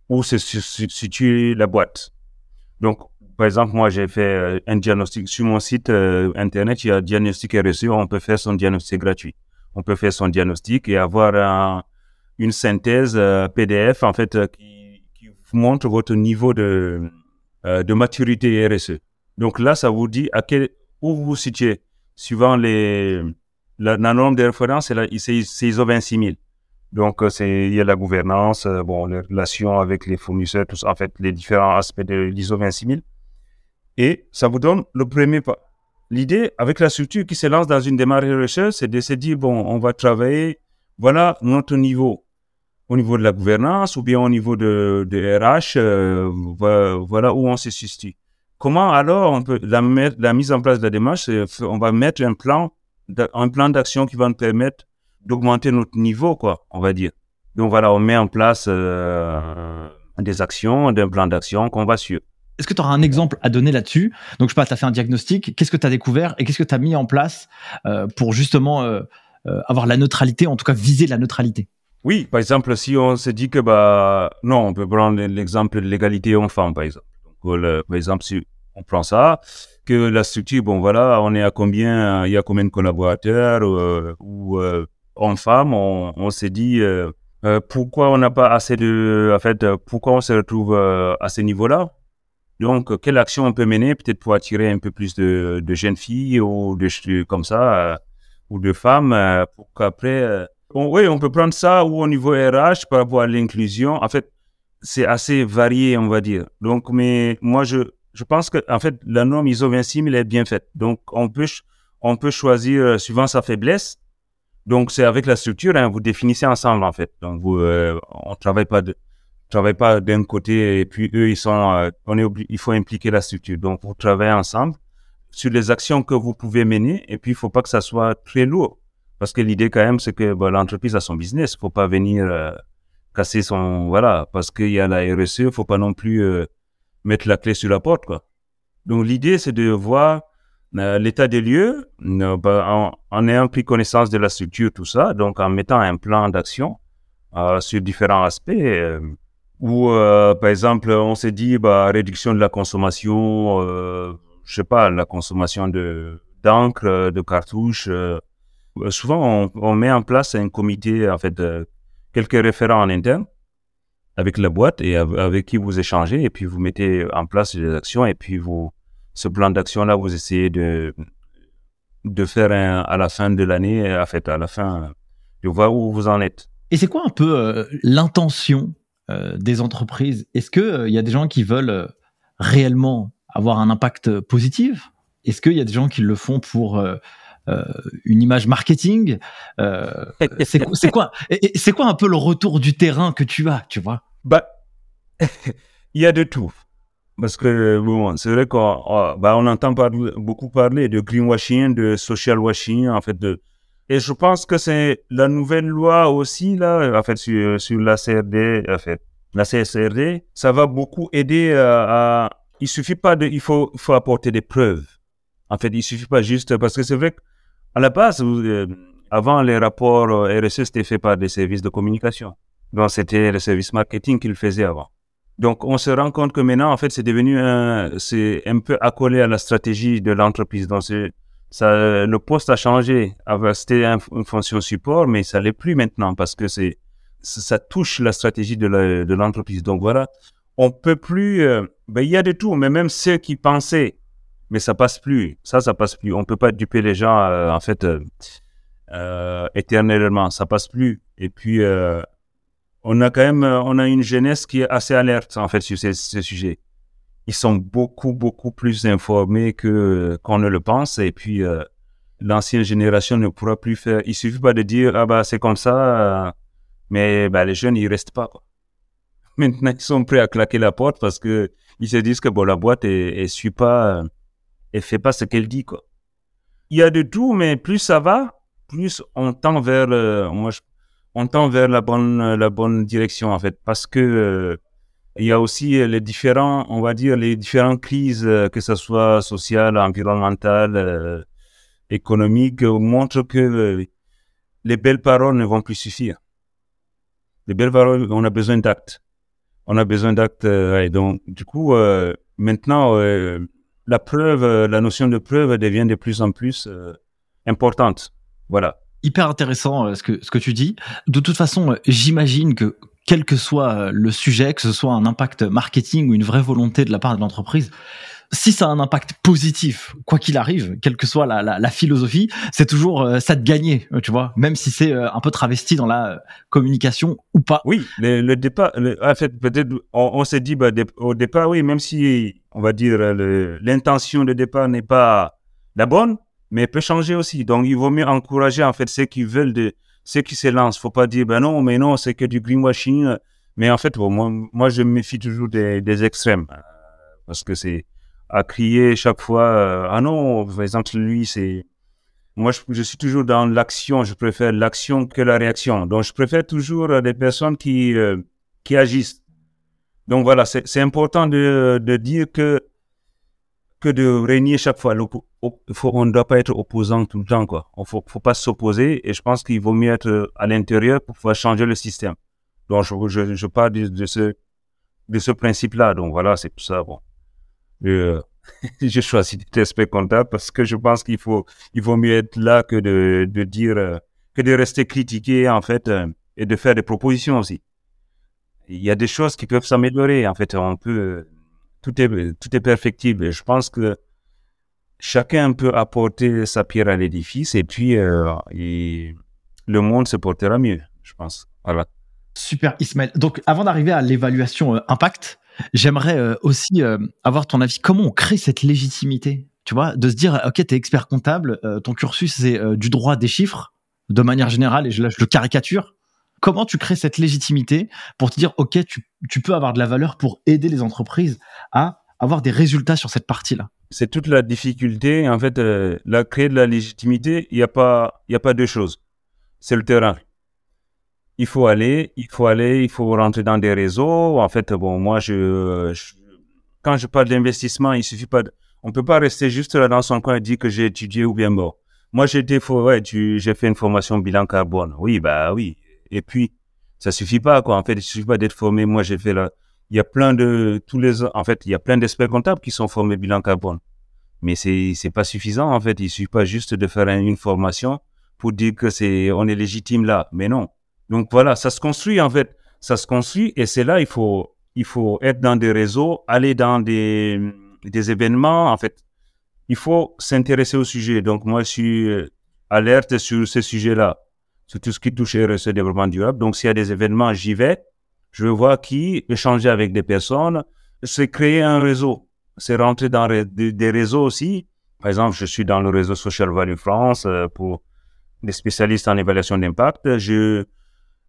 où se situe la boîte. Donc, par exemple, moi, j'ai fait euh, un diagnostic sur mon site euh, internet. Il y a diagnostic RSE. On peut faire son diagnostic gratuit. On peut faire son diagnostic et avoir une synthèse euh, PDF en fait qui, qui, montre votre niveau de de maturité RSE. Donc là, ça vous dit où vous vous situez suivant les la, norme de référence. C'est ISO 26000. Donc, c'est, il y a la gouvernance, bon, les relations avec les fournisseurs, tout ça, en fait, les différents aspects de l'ISO 26000 et ça vous donne le premier pas. L'idée avec la structure qui se lance dans une démarche de recherche, c'est de se dire, bon, on va travailler, voilà notre niveau, au niveau de la gouvernance ou bien au niveau de, de RH, euh, voilà où on se situe. Comment alors on peut, la, la mise en place de la démarche, on va mettre un plan, un plan d'action qui va nous permettre d'augmenter notre niveau, quoi, on va dire. Donc voilà, on met en place euh, des actions, un plan d'action qu'on va suivre. Est-ce que tu auras un exemple à donner là-dessus? Donc, je sais pas, tu as fait un diagnostic. Qu'est-ce que tu as découvert et qu'est-ce que tu as mis en place euh, pour justement euh, euh, avoir la neutralité, en tout cas viser la neutralité? Oui, par exemple, si on se dit que, bah, non, on peut prendre l'exemple de l'égalité homme-femme, par exemple. Donc, par exemple, si on prend ça, que la structure, bon, voilà, on est à combien, il y a combien de collaborateurs ou hommes-femmes, on, on s'est dit, pourquoi on n'a pas assez de, en fait, pourquoi on se retrouve à ce niveau-là? Donc, quelle action on peut mener peut-être pour attirer un peu plus de, de jeunes filles ou de comme ça euh, ou de femmes euh, pour qu'après, euh, oui, on peut prendre ça ou au niveau RH par rapport à l'inclusion. En fait, c'est assez varié, on va dire. Donc, mais moi, je, je pense que en fait, la norme ISO 26000 est bien faite. Donc, on peut, on peut choisir suivant sa faiblesse. Donc, c'est avec la structure, hein, vous définissez ensemble en fait. Donc, vous, on travaille pas de travaille pas d'un côté et puis eux, ils sont, euh, on est il faut impliquer la structure. Donc, vous travaillez ensemble sur les actions que vous pouvez mener et puis il faut pas que ça soit très lourd. Parce que l'idée quand même, c'est que l'entreprise a son business. Faut pas venir euh, casser son, voilà, parce qu'il y a la RSE, faut pas non plus euh, mettre la clé sur la porte, quoi. Donc, l'idée, c'est de voir l'état des lieux, bah, en, en, ayant pris connaissance de la structure, tout ça, donc en mettant un plan d'action sur différents aspects ou euh, par exemple, on s'est dit bah réduction de la consommation, euh, je sais pas, la consommation de d'encre, de cartouches. Euh, souvent, on, on, met en place un comité, en fait, quelques référents en interne avec la boîte et avec qui vous échangez et puis vous mettez en place des actions et puis vous ce plan d'action là vous essayez de de faire un, à la fin de l'année en fait à la fin de voir où vous en êtes. Et c'est quoi un peu l'intention euh, des entreprises. Est-ce qu'il il euh, y a des gens qui veulent euh, réellement avoir un impact positif? Est-ce qu'il y a des gens qui le font pour une image marketing? C'est quoi C'est quoi un peu le retour du terrain que tu as, tu vois? Bah, il y a de tout. Parce que, c'est vrai qu'on bah, on entend beaucoup parler de greenwashing, de social washing, en fait. De... Et je pense que c'est la nouvelle loi aussi, là, en fait, sur, la CRD, en fait. La CSRD, ça va beaucoup aider euh, à. Il suffit pas de. Il faut, apporter des preuves. En fait, il suffit pas juste. Parce que c'est vrai qu'à la base, euh, avant, les rapports euh, RSE, c'était fait par des services de communication. Donc, c'était le service marketing qu'ils faisaient avant. Donc, on se rend compte que maintenant, en fait, c'est devenu un, c'est un peu accolé à la stratégie de l'entreprise. Donc, le poste a changé. C'était une fonction support, mais ça l'est plus maintenant parce que c'est, ça touche la stratégie de l'entreprise. Donc, voilà. On peut plus, euh, ben, il y a de tout, mais même ceux qui pensaient, mais ça passe plus. Ça, ça passe plus. On peut pas duper les gens, euh, en fait, euh, éternellement. Ça passe plus. Et puis, on a quand même on a une jeunesse qui est assez alerte en fait sur ces, sujets. Ils sont beaucoup beaucoup plus informés que qu'on ne le pense et puis euh, l'ancienne génération ne pourra plus faire. Il suffit pas de dire ah bah c'est comme ça, euh, mais bah, les jeunes ils restent pas. Maintenant ils sont prêts à claquer la porte parce que ils se disent que bon la boîte elle, suit pas, elle fait pas ce qu'elle dit quoi. Il y a de tout mais plus ça va, plus on tend vers moi je on tend vers la bonne, la bonne direction, en fait, parce que euh, il y a aussi les différents, on va dire, les différentes crises, euh, que ce soit sociales, environnementales, euh, économiques, montrent que les belles paroles ne vont plus suffire. Les belles paroles, on a besoin d'actes. On a besoin d'actes. donc, du coup, maintenant, la preuve, la notion de preuve devient de plus en plus importante. Voilà hyper intéressant euh, ce que, ce que tu dis. De toute façon, euh, j'imagine que quel que soit euh, le sujet, que ce soit un impact marketing ou une vraie volonté de la part de l'entreprise, si ça a un impact positif, quoi qu'il arrive, quelle que soit la, philosophie, c'est toujours ça de gagner, tu vois, même si c'est un peu travesti dans la communication ou pas. Oui, le, départ, en fait, peut-être on, s'est dit bah, au départ, oui, même si on va dire l'intention de départ n'est pas la bonne, mais peut changer aussi. Donc, il vaut mieux encourager, en fait, ceux qui veulent, de, ceux qui se lancent. faut pas dire, ben non, mais non, c'est que du greenwashing. Mais en fait, moi, moi, je me méfie toujours des, des extrêmes. Euh, parce que c'est à crier chaque fois, euh, ah non, par exemple, lui, c'est... Moi, je, suis toujours dans l'action. Je préfère l'action que la réaction. Donc, je préfère toujours des personnes qui, euh, qui agissent. Donc, voilà, c'est important de, de dire que que de régner chaque fois. on ne doit pas être opposant tout le temps, quoi. Il faut, faut pas s'opposer et je pense qu'il vaut mieux être à l'intérieur pour pouvoir changer le système. Donc, je, parle de, ce, principe-là. Donc, voilà, c'est tout ça. Bon. Euh, j'ai choisi d'être expert comptable parce que je pense qu'il faut, il vaut mieux être là que de, de dire, euh, que de rester critiqué, en fait, euh, et de faire des propositions aussi. Il y a des choses qui peuvent s'améliorer. En fait, on peut, tout est, tout perfectible. Je pense que chacun peut apporter sa pierre à l'édifice et puis euh, le monde se portera mieux, je pense. Super, Ismaël. Donc, avant d'arriver à l'évaluation euh, impact, j'aimerais euh, aussi avoir ton avis. Comment on crée cette légitimité? Tu vois, de se dire, OK, tu es expert comptable, ton cursus, c'est du droit des chiffres, de manière générale, et je, je le caricature. Comment tu crées cette légitimité pour te dire, OK, tu, peux avoir de la valeur pour aider les entreprises à avoir des résultats sur cette partie-là? C'est toute la difficulté. En fait, euh, la créer de la légitimité, il n'y a, pas, a pas deux choses. C'est le terrain. Il faut aller, il faut aller, il faut rentrer dans des réseaux. En fait, bon, moi, je, quand je parle d'investissement, il suffit pas de, on peut pas rester juste là dans son coin et dire que j'ai étudié ou bien bon. Moi, j'ai été, ouais, j'ai fait une formation bilan carbone. Oui, bah oui, et puis, ça suffit pas, quoi. En fait, il suffit pas d'être formé. Moi, j'ai fait là. Il y a plein de, tous les, en fait, il y a plein d'experts comptables qui sont formés bilan carbone. Mais c'est, c'est pas suffisant, en fait. Il suffit pas juste de faire une formation pour dire que c'est, on est légitime là. Mais non. Donc voilà, ça se construit, en fait. Ça se construit et c'est là, il faut, il faut être dans des réseaux, aller dans des, des événements, en fait. Il faut s'intéresser au sujet. Donc moi, je suis euh, alerte sur ce sujet-là sur tout ce qui touche RSE développement durable. Donc, s'il y a des événements, j'y vais. Je veux voir qui, échanger avec des personnes. C'est créer un réseau. C'est rentrer dans des réseaux aussi. Par exemple, je suis dans le réseau Social Value France euh, pour des spécialistes en évaluation d'impact. Je,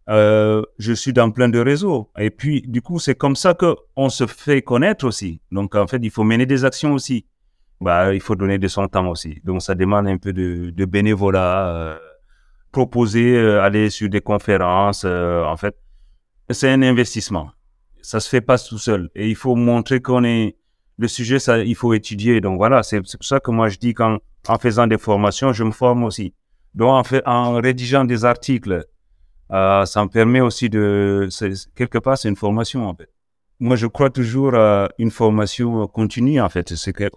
euh, je suis dans plein de réseaux. Et puis, du coup, c'est comme ça que on se fait connaître aussi. Donc, en fait, il faut mener des actions aussi. Bah, il faut donner de son temps aussi. Donc, ça demande un peu de, de bénévolat, euh, proposer, euh, aller sur des conférences. euh, en fait, c'est un investissement. Ça se fait pas tout seul. Et il faut montrer qu'on est le sujet, ça, il faut étudier. Donc voilà, c'est pour ça que moi je dis qu'en en faisant des formations, je me forme aussi. Donc en, fait, en rédigeant des articles, euh, ça me permet aussi de, quelque part, c'est une formation en fait. Moi, je crois toujours à une formation continue en fait. C'est que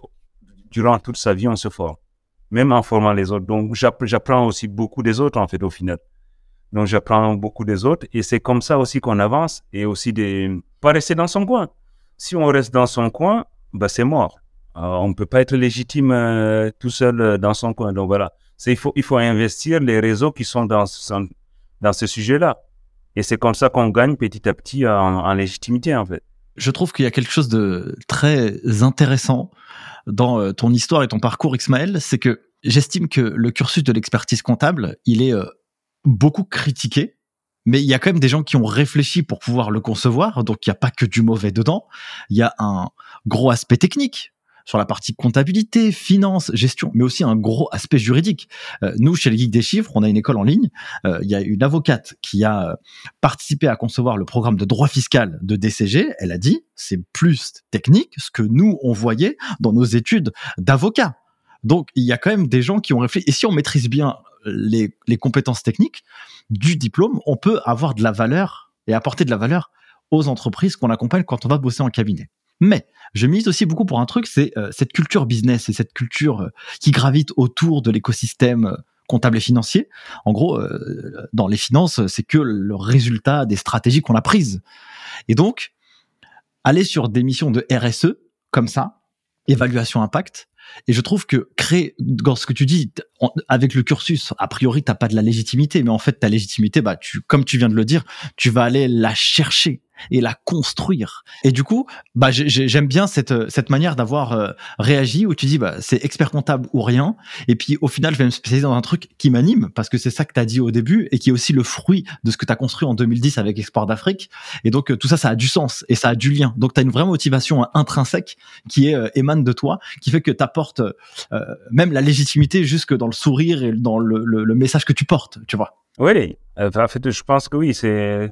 durant toute sa vie, on se forme, même en formant les autres. Donc j'app- j'apprends aussi beaucoup des autres en fait au final. Donc j'apprends beaucoup des autres et c'est comme ça aussi qu'on avance et aussi des pas rester dans son coin. Si on reste dans son coin, bah c'est mort. On ne peut pas être légitime euh, tout seul euh, dans son coin. Donc voilà, il faut il faut investir les réseaux qui sont dans dans ce sujet-là. Et c'est comme ça qu'on gagne petit à petit en légitimité en fait. Je trouve qu'il y a quelque chose de très intéressant dans euh, ton histoire et ton parcours, Ismaël, c'est que j'estime que le cursus de l'expertise comptable, il est euh, beaucoup critiqué, mais il y a quand même des gens qui ont réfléchi pour pouvoir le concevoir, donc il n'y a pas que du mauvais dedans, il y a un gros aspect technique sur la partie comptabilité, finance, gestion, mais aussi un gros aspect juridique. Euh, nous, chez les Geeks des Chiffres, on a une école en ligne, euh, il y a une avocate qui a euh, participé à concevoir le programme de droit fiscal de DCG, elle a dit, c'est plus technique ce que nous, on voyait dans nos études d'avocat. Donc, il y a quand même des gens qui ont réfléchi. Et si on maîtrise bien les, les compétences techniques du diplôme, on peut avoir de la valeur et apporter de la valeur aux entreprises qu'on accompagne quand on va bosser en cabinet. Mais je mise aussi beaucoup pour un truc, c'est euh, cette culture business et cette culture euh, qui gravite autour de l'écosystème euh, comptable et financier. En gros, euh, dans les finances, c'est que le résultat des stratégies qu'on a prises. Et donc, aller sur des missions de RSE comme ça, évaluation impact. Et je trouve que créer, dans ce que tu dis, avec le cursus, a priori, t'as pas de la légitimité, mais en fait, ta légitimité, bah, tu, comme tu viens de le dire, tu vas aller la chercher et la construire. Et du coup, bah, j'ai- j'ai- j'aime bien cette, cette manière d'avoir euh, réagi où tu dis, bah, c'est expert comptable ou rien. Et puis, au final, je vais me spécialiser dans un truc qui m'anime parce que c'est ça que tu as dit au début et qui est aussi le fruit de ce que tu as construit en 2010 avec Export d'Afrique. Et donc, euh, tout ça, ça a du sens et ça a du lien. Donc, tu as une vraie motivation intrinsèque qui est, euh, émane de toi, qui fait que tu apportes même la légitimité jusque dans le sourire et dans le, le- le message que tu portes, tu vois. Oui, euh, en fait, je pense que oui, c'est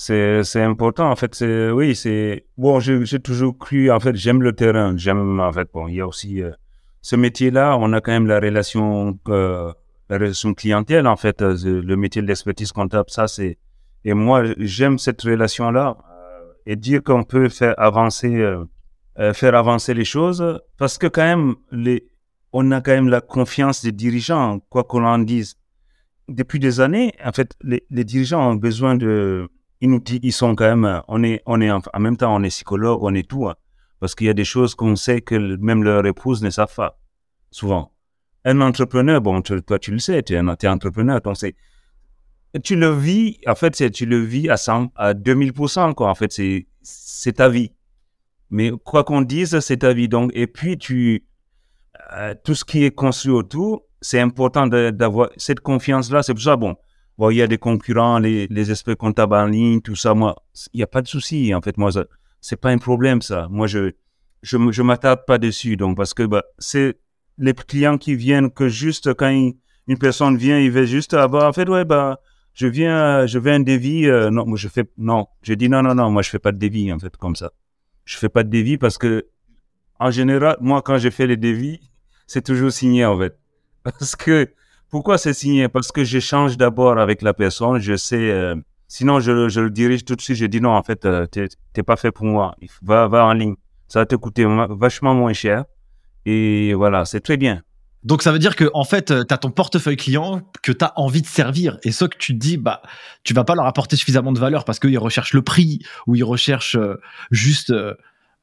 c'est important. En fait, c'est oui, c'est bon. J'ai toujours cru. En fait, j'aime le terrain. J'aime en fait. Bon, il y a aussi euh, ce métier-là. On a quand même la relation euh, la relation clientèle. En fait, euh, le métier de l'expertise comptable, ça c'est. Et moi, j'aime cette relation-là euh, et dire qu'on peut faire avancer faire avancer les choses parce que quand même les on a quand même la confiance des dirigeants, quoi qu'on en dise depuis des années, en fait, les dirigeants ont besoin de. Ils nous ils sont quand même. euh, On est, on est en, même temps, on est psychologue, on est tout. hein, parce qu'il y a des choses qu'on sait que même leur épouse ne savent pas, souvent. Un entrepreneur, bon, toi, tu le sais, tu es, un- es entrepreneur, donc c'est. Tu le vis, en fait, tu le vis à, 100, à 2000%, quoi. En fait, c'est c'est ta vie. Mais quoi qu'on dise, c'est ta vie. Donc, et puis, tu. euh, tout ce qui est construit autour, c'est important d'avoir cette confiance-là. C'est pour ça, bon, il y a des concurrents, les, les experts comptables en ligne, tout ça. Moi, il n'y a pas de souci. En fait, moi, c'est pas un problème, ça. Moi, je je, je m'attarde pas dessus. Donc, parce que bah, c'est les clients qui viennent que juste quand une personne vient, il veut juste, bah, en fait, ouais, bah, je viens, je veux un devis. euh, non, moi, je fais, non. Je dis non, non, non, moi, je fais pas de devis, en fait, comme ça. Je fais pas de devis parce que, en général, moi, quand je fais les devis, c'est toujours signé, en fait. Parce que, pourquoi c'est signé? Parce que j'échange d'abord avec la personne, je sais. euh, sinon, je, je le dirige tout de suite. Je dis non, en fait, euh, t'es pas fait pour moi. Va, va en ligne. Ça va te coûter vachement moins cher. Et voilà, c'est très bien. Donc ça veut dire que en fait, tu as ton portefeuille client que tu as envie de servir et ceux que tu te dis bah tu vas pas leur apporter suffisamment de valeur parce qu'ils recherchent le prix ou ils recherchent euh, juste euh,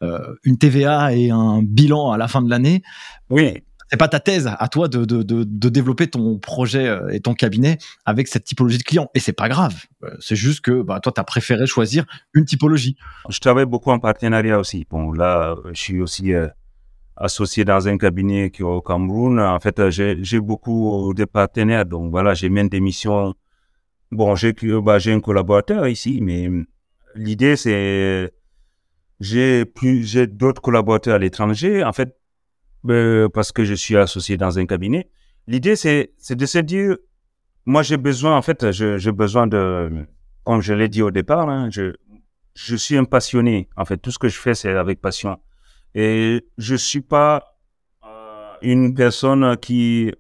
euh, une TVA et un bilan à la fin de l'année. Oui, C'est pas ta thèse à toi de, de, de, développer ton projet euh, et ton cabinet avec cette typologie de client et c'est pas grave. Euh, C'est juste que bah toi tu as préféré choisir une typologie. je travaille beaucoup en partenariat aussi. Bon, là, euh, je suis aussi associé dans un cabinet qui est au Cameroun. En fait, j'ai beaucoup de partenaires. Donc voilà, j'ai même des missions bon, j'ai bah, un collaborateur ici, mais l'idée c'est j'ai plus j'ai d'autres collaborateurs à l'étranger. En fait, euh, parce que je suis associé dans un cabinet. L'idée c'est de se dire, moi j'ai besoin en fait, j'ai besoin de, comme je l'ai dit au départ, hein, je je suis un passionné. En fait, tout ce que je fais c'est avec passion. Et je suis pas euh, une personne qui,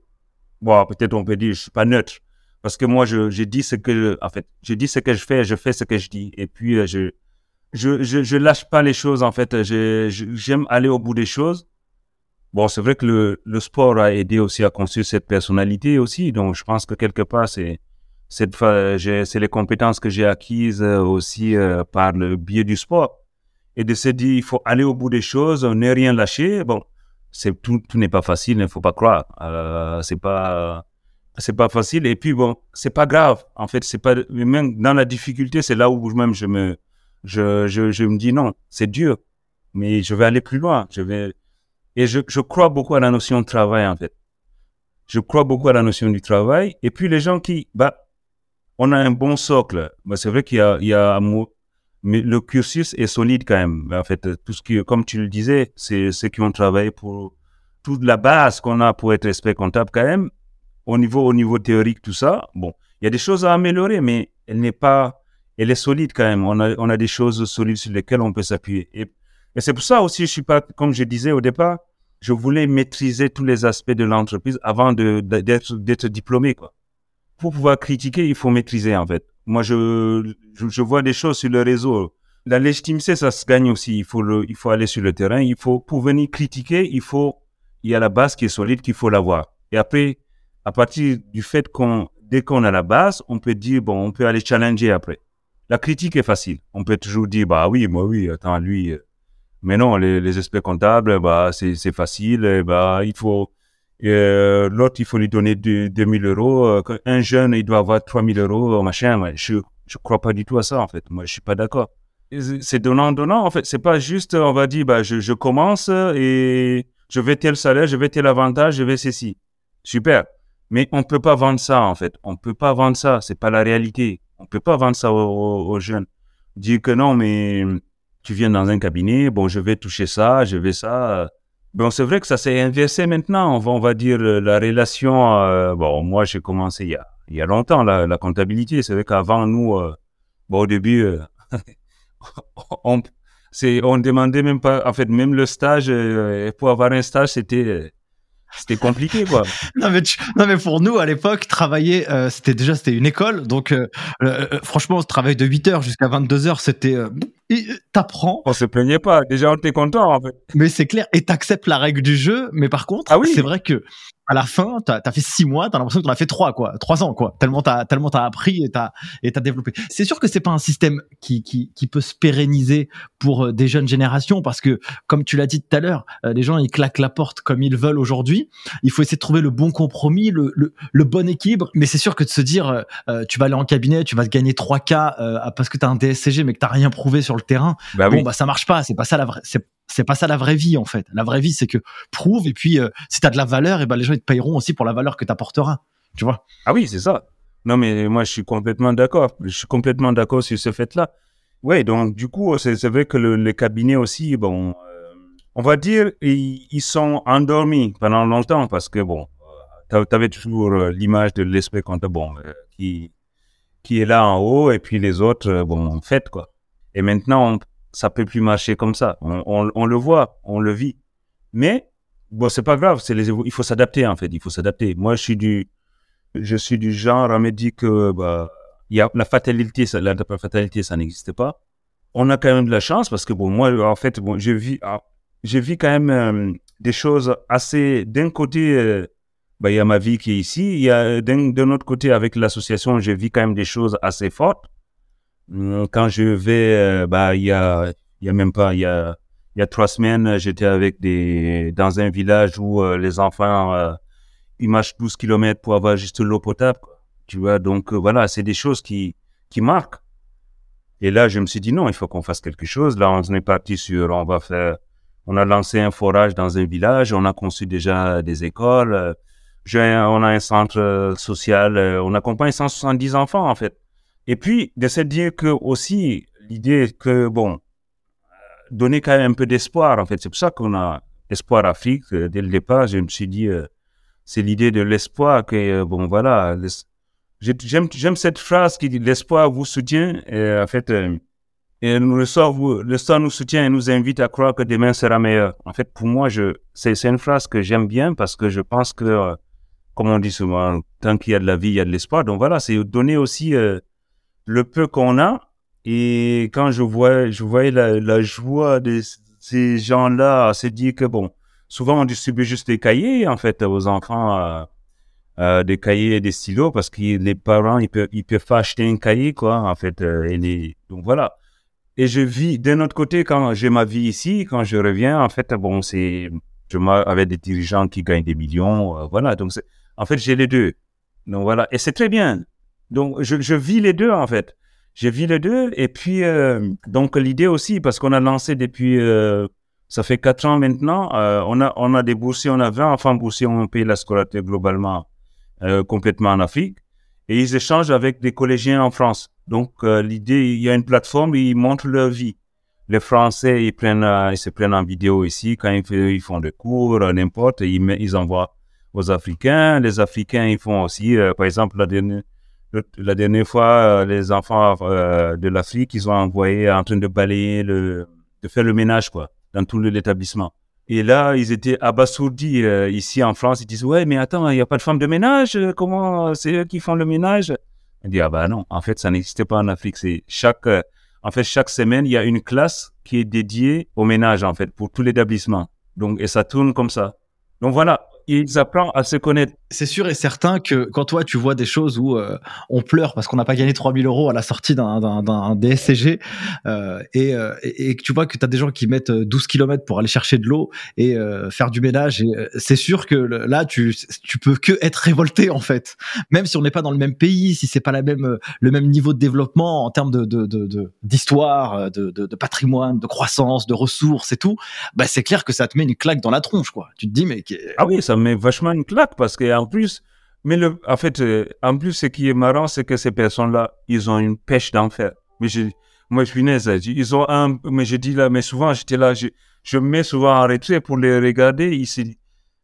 bon, peut-être on peut dire, je suis pas neutre. Parce que moi, je, je dis ce que, en fait, je dis ce que je fais, je fais ce que je dis. Et puis, euh, je, je, je, je lâche pas les choses, en fait. J'aime aller au bout des choses. Bon, c'est vrai que le, sport a aidé aussi à construire cette personnalité aussi. Donc, je pense que quelque part, c'est, c'est les compétences que j'ai acquises euh, aussi euh, par le biais du sport et de se dire il faut aller au bout des choses, ne rien lâcher. Bon, c'est tout, tout n'est pas facile, il ne faut pas croire. Euh, c'est pas c'est pas facile et puis bon, c'est pas grave. En fait, c'est pas même dans la difficulté, c'est là où même je me je, je, je me dis non, c'est dur, mais je vais aller plus loin. Je vais et je, crois beaucoup à la notion de travail en fait. Je crois beaucoup à la notion du travail et puis les gens qui bah on a un bon socle. Bah, c'est vrai qu'il y a il y a mais le cursus est solide quand même. En fait, tout ce qui, comme tu le disais, c'est ceux qui ont travaillé pour toute la base qu'on a pour être expert comptable quand même. Au niveau, au niveau théorique, tout ça, bon, il y a des choses à améliorer, mais elle n'est pas, elle est solide quand même. On a, on a des choses solides sur lesquelles on peut s'appuyer. Et, et c'est pour ça aussi, je suis pas, comme je disais au départ, je voulais maîtriser tous les aspects de l'entreprise avant de, d'être, diplômé, quoi. Pour pouvoir critiquer, il faut maîtriser, en fait. Moi, je, je, vois des choses sur le réseau. La légitimité, ça se gagne aussi. Il faut, il faut aller sur le terrain. Il faut, pour venir critiquer, il faut, il y a la base qui est solide qu'il faut l'avoir. Et après, à partir du fait qu'on, dès qu'on a la base, on peut dire, bon, on peut aller challenger après. La critique est facile. On peut toujours dire, bah oui, moi oui, attends, lui. Euh, mais non, les, les experts comptables, bah, c'est, facile. bah, il faut, euh, l'autre, il faut lui donner 2000 euros. Euh, un jeune, il doit avoir 3000 euros, machin. Ouais, je je crois pas du tout à ça, en fait. Moi, je suis pas d'accord. C'est donnant-donnant, en fait. C'est pas juste, on va dire, bah, je, commence et je vais tel salaire, je vais tel avantage, je vais ceci. Super. Mais on peut pas vendre ça, en fait. On peut pas vendre ça. C'est pas la réalité. On peut pas vendre ça aux jeunes. Dire que non, mais tu viens dans un cabinet, bon, je vais toucher ça, je vais ça. Bon, c'est vrai que ça s'est inversé maintenant. On va, on va dire euh, la relation. Euh, bon, moi, j'ai commencé il y a, il y a longtemps la, comptabilité. C'est vrai qu'avant nous, euh, bon, au début, euh, on, on demandait même pas. En fait, même le stage pour avoir un stage, c'était c'était compliqué quoi. non mais non mais pour nous à l'époque travailler c'était déjà c'était une école donc franchement ce travail de 8 heures jusqu'à 22 heures c'était t'apprends. On se plaignait pas déjà on était content en fait. Mais c'est clair et t'acceptes la règle du jeu mais par contre ah oui. c'est vrai que à la fin, t'as as fait six mois, t'as l'impression que t'en as fait trois, quoi, trois ans, quoi. Tellement t'as tellement t'as appris et t'as et t'as développé. C'est sûr que c'est pas un système qui qui qui peut se pérenniser pour euh, des jeunes générations parce que comme tu l'as dit tout à l'heure, euh, les gens ils claquent la porte comme ils veulent aujourd'hui. Il faut essayer de trouver le bon compromis, le le, le bon équilibre. Mais c'est sûr que de se dire, euh, tu vas aller en cabinet, tu vas gagner 3 k parce que t'as un DSCG mais que t'as rien prouvé sur le terrain, bah bon bah ça marche pas. C'est pas ça la vraie. C'est pas ça la vraie vie en fait. La vraie vie, c'est que prouve et puis euh, si tu as de la valeur, et ben les gens ils te payeront aussi pour la valeur que tu apporteras. Tu vois? Ah oui, c'est ça. Non mais moi je suis complètement d'accord. Je suis complètement d'accord sur ce fait-là. Oui, donc du coup, c'est vrai que le, les cabinets aussi, bon, euh, on va dire, ils, sont endormis pendant longtemps parce que bon, euh, tu avais toujours l'image de l'esprit comptable, bon, qui qui est là en haut et puis les autres, bon, en fait quoi. Et maintenant, on, ça peut plus marcher comme ça. On, le voit, on le vit. Mais bon, c'est pas grave. Il faut s'adapter en fait. Il faut s'adapter. Moi, je suis du, je suis du genre à me dire que bah, la fatalité, ça, la fatalité, ça n'existe pas. On a quand même de la chance parce que bon, moi, en fait, bon, je vis, ah, je vis quand même euh, des choses assez. D'un côté, euh, bah, il y a ma vie qui est ici. Il y a d'un autre côté, avec l'association, je vis quand même des choses assez fortes. Euh, quand je vais, euh, bah, il y a, il y a même pas, il y a, il y a trois semaines, j'étais avec des, dans un village où euh, les enfants, ils marchent 12 kilomètres pour avoir juste l'eau potable. Tu vois, donc voilà, c'est des choses qui, qui marquent. Et là, je me suis dit non, il faut qu'on fasse quelque chose. Là, on est parti sur, on va faire, on a lancé un forage dans un village, on a conçu déjà des écoles. on a un centre social, on accompagne 170 enfants en fait. Et puis, de se dire que aussi, l'idée que, bon, donner quand même un peu d'espoir, en fait. C'est pour ça qu'on a Espoir Afrique. Dès le départ, je me suis dit, c'est l'idée de l'espoir que, bon, voilà, j'aime cette phrase qui dit l'espoir vous soutient. Et, en fait, et le sort, le sort nous soutient et nous invite à croire que demain sera meilleur. En fait, pour moi, je, c'est, c'est une phrase que j'aime bien parce que je pense que, comme on dit souvent, tant qu'il y a de la vie, il y a de l'espoir. Donc voilà, c'est donner aussi euh, le peu qu'on a. Et quand je vois, je voyais la, joie de ces gens-là se dire que bon, souvent on distribue juste des cahiers en fait aux enfants, euh, euh, des cahiers et des stylos parce que les parents ils peuvent peuvent pas acheter un cahier quoi en fait. et les, donc voilà. Et je vis d'un autre côté quand j'ai ma vie ici, quand je reviens, en fait, bon, c'est, je avec des dirigeants qui gagnent des millions, euh, voilà. Donc, en fait, j'ai les deux. Donc voilà, et c'est très bien. Donc, je, je, vis les deux en fait. Je vis les deux, et puis euh, donc l'idée aussi, parce qu'on a lancé depuis, euh, ça fait quatre ans maintenant, on a on a des boursiers, on a 20 enfants boursiers, on paye la scolarité globalement complètement en Afrique, et ils échangent avec des collégiens en France. Donc, euh, l'idée, il y a une plateforme, ils montrent leur vie. Les Français, ils prennent, euh, ils se prennent en vidéo ici quand ils, ils font des cours, euh, n'importe, ils envoient aux Africains. Les Africains, ils font aussi, par exemple, la dernière, la dernière fois, les enfants de l'Afrique, ils ont envoyé en train de balayer de faire le ménage, quoi, dans tout l'établissement. Et là, ils étaient abasourdis ici en France. Ils disent, ouais, mais attends, il n'y a pas de femme de ménage. Comment c'est eux qui font le ménage? Il dit, ah ben non, en fait, ça n'existait pas en Afrique. C'est chaque, euh, en fait, chaque semaine, il y a une classe qui est dédiée au ménage, en fait, pour tout l'établissement. Donc, et ça tourne comme ça. Donc voilà, ils apprennent à se connaître. C'est sûr et certain que quand toi tu vois des choses où euh, on pleure parce qu'on n'a pas gagné 3000 euros à la sortie d'un DSCG euh, et, euh, et, que tu vois que tu as des gens qui mettent 12 km pour aller chercher de l'eau et euh, faire du ménage, c'est sûr que là tu, tu peux que être révolté en fait. Même si on n'est pas dans le même pays, si c'est pas la même, le même niveau de développement en termes d'histoire, de, de, de, de, patrimoine, de croissance, de ressources et tout, bah c'est clair que ça te met une claque dans la tronche quoi. Tu te dis mais... Ah oui, ça met vachement une claque parce qu'en plus, mais le, en fait, euh, en plus, ce qui est marrant, c'est que ces personnes-là, ils ont une pêche d'enfer. Mais je, moi, je ils ont un, mais je dis là, mais souvent, j'étais là, je, me mets souvent en retrait pour les regarder ici.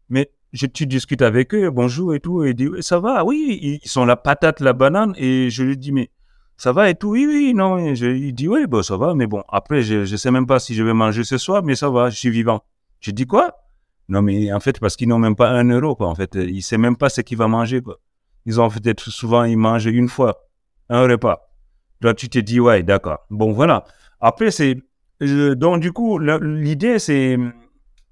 Mais je, tu discutes avec eux, bonjour et tout, et ils ça va, oui, ils sont la patate, la banane, et je lui dis, mais ça va et tout, oui, oui, non, il dit, oui, bon, ça va, mais bon, après, je, je sais même pas si je vais manger ce soir, mais ça va, je suis vivant. Je dis quoi? Non, mais en fait, parce qu'ils n'ont même pas un euro, quoi. En fait, ils ne savent même pas ce qu'il va manger, quoi. Ils ont peut-être souvent, ils mangent une fois, un repas. Là, tu te dis, ouais, d'accord. Bon, voilà. Après, c'est. Donc, du coup, l'idée, c'est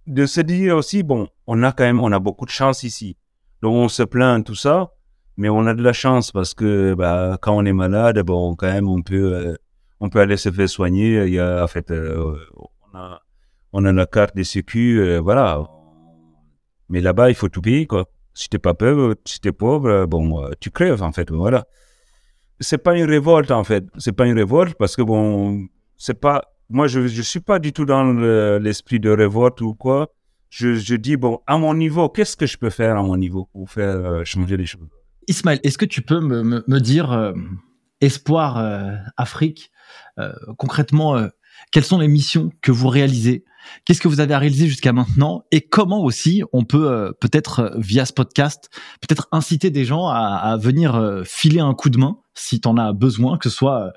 de se dire aussi, bon, on a quand même, on a beaucoup de chance ici. Donc, on se plaint, tout ça, mais on a de la chance parce que, bah, quand on est malade, bon, quand même, on peut, euh, on peut aller se faire soigner. Il y a, en fait, euh, on a, on a la carte des sécu, euh, voilà mais là-bas, il faut tout payer, quoi. Si t'es pas pauvre, si t'es pauvre, bon, euh, tu crèves, en fait, voilà. C'est pas une révolte, en fait. C'est pas une révolte parce que, bon, c'est pas. Moi, je, je suis pas du tout dans l'esprit de révolte ou quoi. Je, je, dis, bon, à mon niveau, qu'est-ce que je peux faire à mon niveau pour faire euh, changer les choses? Ismaël, est-ce que tu peux me, me, dire, euh, Espoir Afrique, concrètement, quelles sont les missions que vous réalisez? Qu'est-ce que vous avez réalisé jusqu'à maintenant? Et comment aussi on peut euh, peut-être euh, via ce podcast peut-être inciter des gens à, venir euh, filer un coup de main si tu en as besoin, que ce soit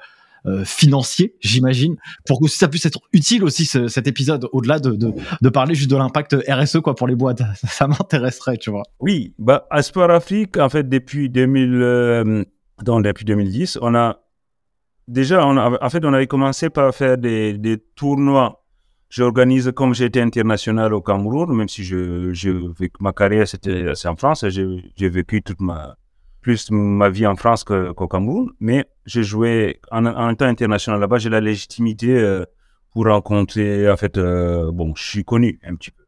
financier, j'imagine, pour que ça puisse être utile aussi cet épisode, au-delà de, de, parler juste de l'impact RSE quoi pour les boîtes. Ça, m'intéresserait, tu vois. Oui, bah Sport Afrique, en fait, depuis 2000, depuis 2010, on a déjà, en fait, on avait commencé par faire des, tournois J'organise, comme j'étais international au Cameroun, même si je, je ma carrière c'était en France, j'ai vécu toute ma, plus ma vie en France qu'au Cameroun, mais j'ai joué en, en temps international là-bas, j'ai la légitimité euh, pour rencontrer, en fait, euh, bon, je suis connu un petit peu,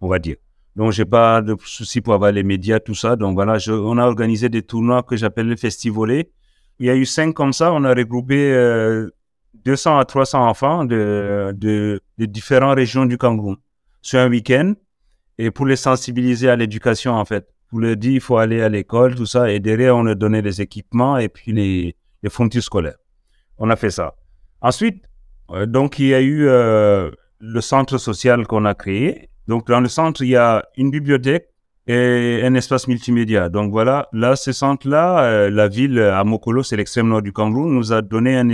on va dire. Donc, j'ai pas de souci pour avoir les médias, tout ça. Donc, voilà, on a organisé des tournois que j'appelle le festivolé. Il y a eu cinq comme ça. On a regroupé euh, 200 à 300 enfants de, de, différentes régions du Cameroun sur un week-end et pour les sensibiliser à l'éducation en fait. pour leur dire il faut aller à l'école, tout ça. Et derrière, on leur donnait les équipements et puis les, les fournitures scolaires. On a fait ça. Ensuite, euh, donc, il y a eu euh, le centre social qu'on a créé. Donc, dans le centre, il y a une bibliothèque et un espace multimédia. Donc, voilà, là, ce centre-là, euh, la ville à Mokolo, c'est l'extrême nord du Cameroun, nous a donné un,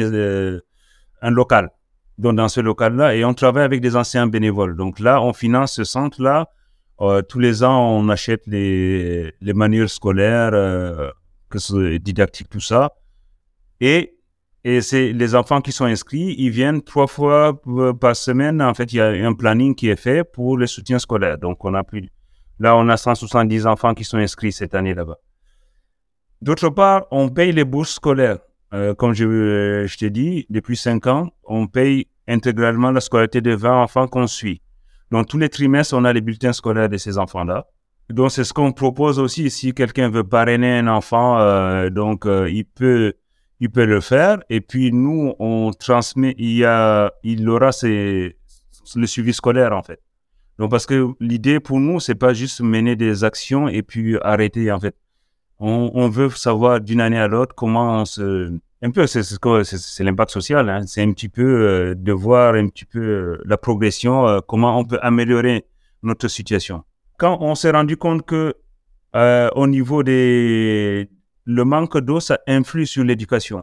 un local. Donc, dans ce local-là, et on travaille avec des anciens bénévoles. Donc, là, on finance ce centre-là. tous les ans, on achète les, les manuels scolaires, que ce didactique, tout ça. Et et c'est les enfants qui sont inscrits, ils viennent trois fois par semaine. En fait, il y a un planning qui est fait pour le soutien scolaire. Donc, on a plus, là, on a 170 enfants qui sont inscrits cette année là-bas. D'autre part, on paye les bourses scolaires. Euh, comme je, je t'ai dit, depuis cinq ans, on paye intégralement la scolarité de 20 enfants qu'on suit. Donc, tous les trimestres, on a les bulletins scolaires de ces enfants-là. Donc, c'est ce qu'on propose aussi. Si quelqu'un veut parrainer un enfant, euh, donc, euh, il peut il peut le faire. Et puis nous, on transmet, il, y a, il aura le suivi scolaire en fait. Donc parce que l'idée pour nous, c'est pas juste mener des actions et puis arrêter en fait. On, veut savoir d'une année à l'autre comment on se... Un peu, c'est c'est l'impact social. Hein. C'est un petit peu euh, de voir un petit peu euh, la progression, euh, comment on peut améliorer notre situation. Quand on s'est rendu compte que au niveau des, le manque d'eau, ça influe sur l'éducation.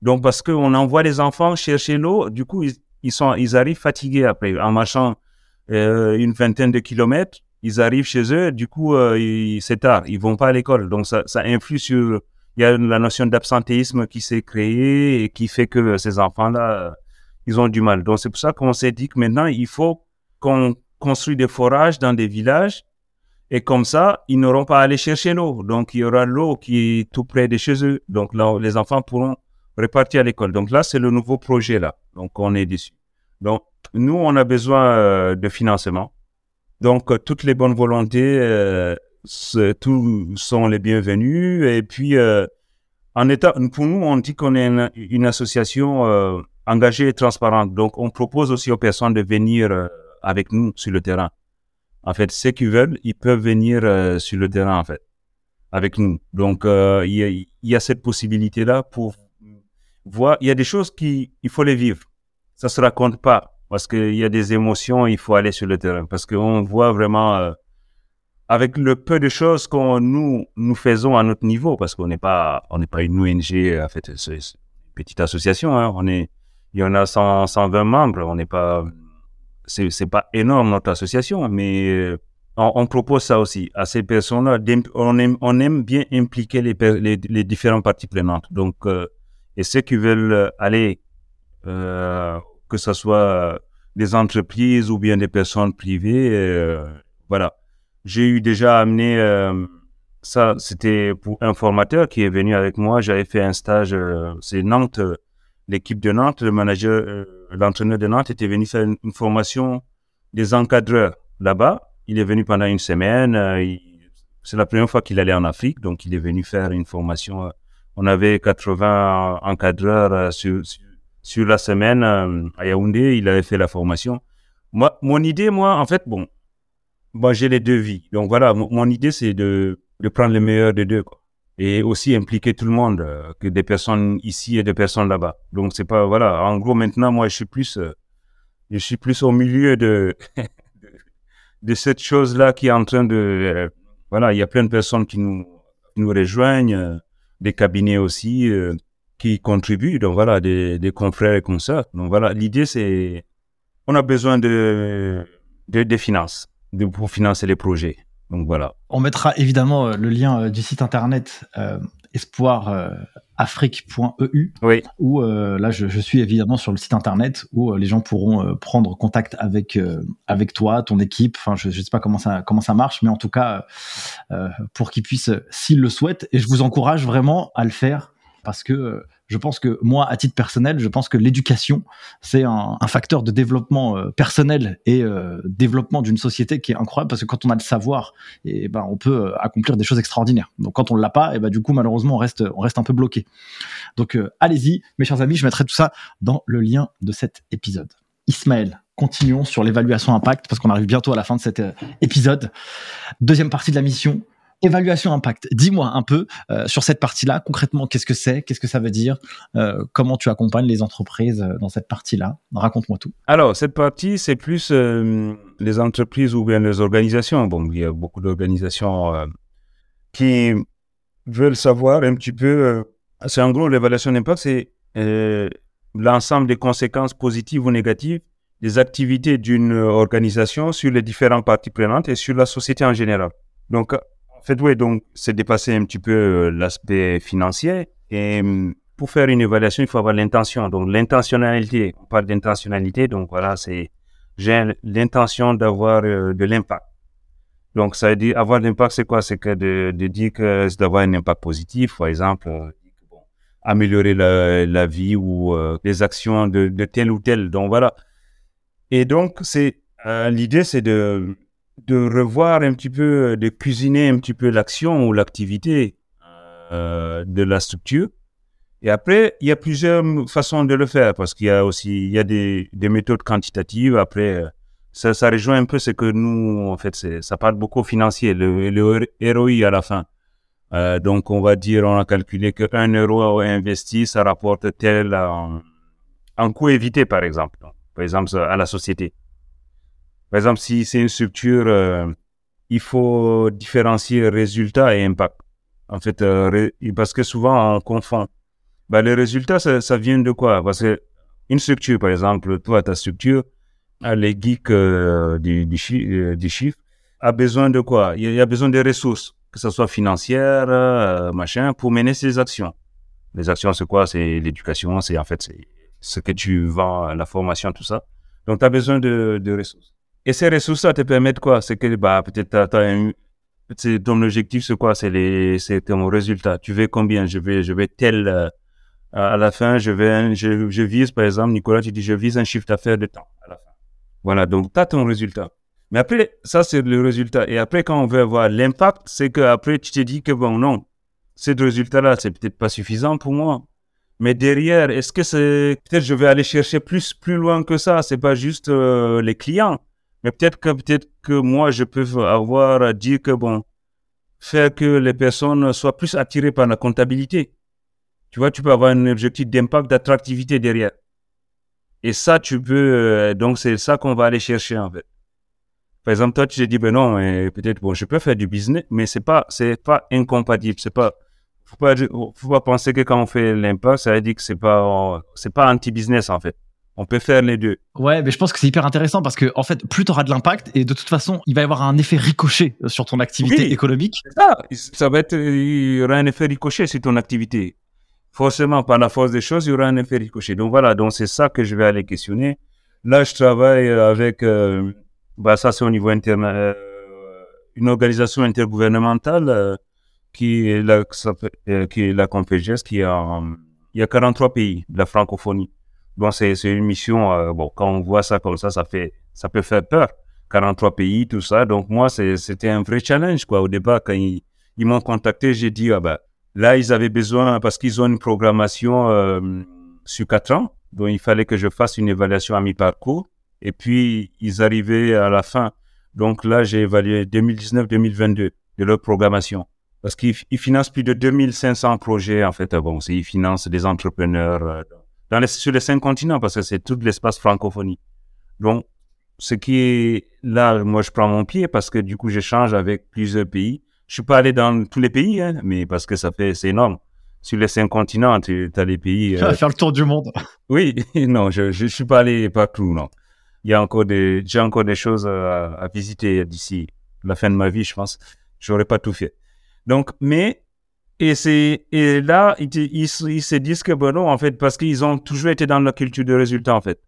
Donc, parce qu'on envoie les enfants chercher l'eau, du coup, ils, sont, ils arrivent fatigués après. En marchant une vingtaine de kilomètres, ils arrivent chez eux, du coup, euh, c'est tard, ils vont pas à l'école. Donc, ça, ça influe sur... Il y a la notion d'absentéisme qui s'est créée et qui fait que ces enfants-là, ils ont du mal. Donc, c'est pour ça qu'on s'est dit que maintenant, il faut qu'on construise des forages dans des villages et comme ça, ils n'auront pas à aller chercher l'eau. Donc, il y aura l'eau qui est tout près de chez eux. Donc, là, les enfants pourront repartir à l'école. Donc, là, c'est le nouveau projet, là. Donc, on est dessus. Donc, nous, on a besoin euh, de financement. Donc, euh, toutes les bonnes volontés, euh, tous sont les bienvenus. Et puis, en état, pour nous, on dit qu'on est une, association engagée et transparente. Donc, on propose aussi aux personnes de venir avec nous sur le terrain. En fait, ceux qui veulent, ils peuvent venir sur le terrain, en fait, avec nous. Donc, il y, a cette possibilité-là pour voir. Il y a des choses qui, il faut les vivre. Ça se raconte pas parce qu'il y a des émotions. Il faut aller sur le terrain parce qu'on voit vraiment euh, avec le peu de choses qu'on nous nous faisons à notre niveau parce qu'on n'est pas pas une ONG en fait, c'est une petite association. Hein. On est il y en a 100, 120 membres. On n'est pas c'est c'est pas énorme notre association, mais euh, on, propose ça aussi à ces personnes-là. On aime, on aime bien impliquer les, les, les différentes parties prenantes. Donc, euh, et ceux qui veulent aller, euh, que ce soit des entreprises ou bien des personnes privées, euh, voilà. J'ai eu déjà amené euh, ça, c'était pour un formateur qui est venu avec moi. J'avais fait un stage, c'est Nantes, l'équipe de Nantes, le manager l'entraîneur de Nantes était venu faire une, formation des encadreurs là-bas. Il est venu pendant une semaine. Euh, c'est la première fois qu'il allait en Afrique, donc il est venu faire une formation. Euh, on avait 80 encadreurs euh, sur, sur, la semaine à Yaoundé. Il avait fait la formation. Moi, mon idée, moi, en fait, bon, j'ai les deux vies. Donc voilà, mon, idée, c'est de, de prendre le meilleur des deux. Et aussi impliquer tout le monde, euh, que des personnes ici et des personnes là-bas. Donc c'est pas voilà. En gros maintenant moi je suis plus euh, je suis plus au milieu de de cette chose là qui est en train de euh, voilà il y a plein de personnes qui nous nous rejoignent, des cabinets aussi qui contribuent. Donc voilà des, des confrères et consoeurs. Donc voilà l'idée c'est on a besoin de de, finances de, pour financer les projets. Donc voilà. On mettra évidemment euh, le lien euh, du site internet euh, espoirafrique.eu. Oui. Où là, je, suis évidemment sur le site internet où les gens pourront prendre contact avec avec toi, ton équipe. Enfin, je, ne sais pas comment ça comment ça marche, mais en tout cas, pour qu'ils puissent, s'ils le souhaitent, et je vous encourage vraiment à le faire parce que je pense que moi, à titre personnel, je pense que l'éducation, c'est un, facteur de développement euh, personnel et euh, développement d'une société qui est incroyable parce que quand on a le savoir, et ben on peut euh, accomplir des choses extraordinaires. Donc quand on l'a pas, et ben du coup malheureusement on reste on reste un peu bloqué. Donc allez-y, mes chers amis, je mettrai tout ça dans le lien de cet épisode. Ismaël, continuons sur l'évaluation impact parce qu'on arrive bientôt à la fin de cet épisode. Deuxième partie de la mission, évaluation impact. Dis-moi un peu euh, sur cette partie-là, concrètement, qu'est-ce que c'est, qu'est-ce que ça veut dire, euh, comment tu accompagnes les entreprises euh, dans cette partie-là? Raconte-moi tout. Alors, cette partie, c'est plus les entreprises ou bien les organisations. Bon, il y a beaucoup d'organisations qui veulent savoir un petit peu. c'est en gros l'évaluation d'impact, c'est l'ensemble des conséquences positives ou négatives des activités d'une organisation sur les différentes parties prenantes et sur la société en général. Donc, fait, oui, donc, c'est dépasser un petit peu euh, l'aspect financier. Et hum, pour faire une évaluation, il faut avoir l'intention. Donc, l'intentionnalité, on parle d'intentionnalité, donc voilà, c'est j'ai l'intention d'avoir euh, de l'impact. Donc, ça veut dire avoir l'impact, c'est quoi? C'est que de, de, dire que c'est d'avoir un impact positif, par exemple, euh, améliorer la, la, vie ou les actions de, de tel ou tel. Donc, voilà. Et donc, c'est l'idée, c'est de de revoir un petit peu, de cuisiner un petit peu l'action ou l'activité euh, de la structure. Et après, il y a plusieurs façons de le faire parce qu'il y a aussi il y a des, des méthodes quantitatives. Après, euh, ça, rejoint un peu ce que nous, en fait, ça parle beaucoup financier, le, le ROI à la fin. Euh, donc, on va dire, on a calculé que 1 euro investi, ça rapporte tel en, en coût évité, par exemple. Par exemple, à la société. Par exemple, si c'est une structure, euh, il faut différencier résultat et impact. En fait, euh, parce que souvent on confond. Bah, les résultats, ça, vient de quoi? Parce que une structure, par exemple, toi, ta structure, les geeks euh, du, chiffre, a besoin de quoi? Il y a besoin de ressources, que ce soit financières, machin, pour mener ses actions. Les actions, c'est quoi? C'est l'éducation, c'est en fait ce que tu vends, la formation, tout ça. Donc, tu as besoin de ressources. Et ces ressources-là te permettent quoi? C'est que bah, peut-être ton objectif, c'est quoi? C'est ton résultat. Tu veux combien? Je vais, je vais tel. Euh, à la fin, je je, je, vise, par exemple, Nicolas, tu dis, je vise un chiffre d'affaires de temps. Voilà, donc tu as ton résultat. Mais après, ça, c'est le résultat. Et après, quand on veut avoir l'impact, c'est qu'après, tu te dis que bon, non, ce résultat-là, c'est peut-être pas suffisant pour moi. Mais derrière, est-ce que c'est peut-être je vais aller chercher plus plus loin que ça? C'est pas juste euh, les clients. Mais peut-être que, peut-être que moi, je peux avoir à dire que, bon, faire que les personnes soient plus attirées par la comptabilité. Tu vois, tu peux avoir un objectif d'impact, d'attractivité derrière. Et ça, tu peux, euh, donc c'est ça qu'on va aller chercher, en fait. Par exemple, toi, tu te dis, ben non, peut-être, bon, je peux faire du business, mais c'est pas, c'est pas incompatible. C'est pas, faut pas penser que quand on fait l'impact, ça veut dire que c'est pas, c'est pas anti-business, en fait. On peut faire les deux. Ouais, mais je pense que c'est hyper intéressant parce que en fait, plus tu auras de l'impact et de toute façon, il va y avoir un effet ricochet sur ton activité économique. Ça, ça va être, il y aura un effet ricochet sur ton activité. Forcément, par la force des choses, il y aura un effet ricochet. Donc voilà, donc c'est ça que je vais aller questionner. Là, je travaille avec, euh, bah ça c'est au niveau interne, euh, une organisation intergouvernementale euh, qui est la, qui est la qui est en, il y a 43 pays de la francophonie. Bon, c'est une mission, euh, bon, quand on voit ça comme ça, ça, fait, ça peut faire peur. 43 pays, tout ça. Donc, moi, c'était un vrai challenge, quoi. Au départ, quand ils, m'ont contacté, j'ai dit, ah ben, là, ils avaient besoin, parce qu'ils ont une programmation euh, sur quatre ans, donc il fallait que je fasse une évaluation à mi-parcours. Et puis, ils arrivaient à la fin. Donc là, j'ai évalué 2019-2022 de leur programmation. Parce qu'ils financent plus de 2500 projets, en fait. Bon, ils financent des entrepreneurs, euh, dans les, sur les cinq continents parce que c'est tout l'espace francophonie. Donc, ce qui est là, moi, je prends mon pied parce que du coup, j'échange avec plusieurs pays. Je suis pas allé dans tous les pays, hein, mais parce que ça fait, c'est énorme. Sur les cinq continents, tu as les pays. Tu vas euh, faire le tour du monde. Oui, non, je, je suis pas allé partout, non. Il y a encore des, j'ai encore des choses à, à visiter d'ici la fin de ma vie, je pense. J'aurais pas tout fait. Donc, mais et, c'est, et là, ils, ils, se disent que, bon, non, en fait, parce qu'ils ont toujours été dans la culture de résultat, en fait.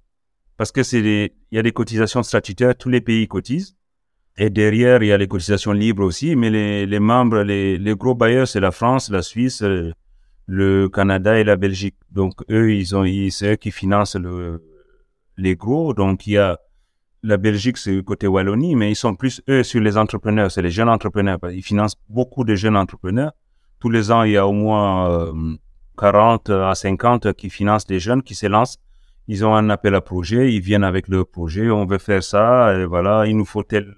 Parce que c'est il y a des cotisations statutaires, tous les pays cotisent. Et derrière, il y a les cotisations libres aussi, mais les, membres, les, gros bailleurs, c'est la France, la Suisse, le Canada et la Belgique. Donc, eux, ils ont, c'est eux qui financent le, les gros. Donc, il y a la Belgique, c'est côté Wallonie, mais ils sont plus, eux, sur les entrepreneurs, c'est les jeunes entrepreneurs. Ils financent beaucoup de jeunes entrepreneurs tous les ans, il y a au moins 40 euh, à 50 qui financent des jeunes qui se lancent. Ils ont un appel à projet, ils viennent avec leur projet, on veut faire ça, et voilà, il nous faut tel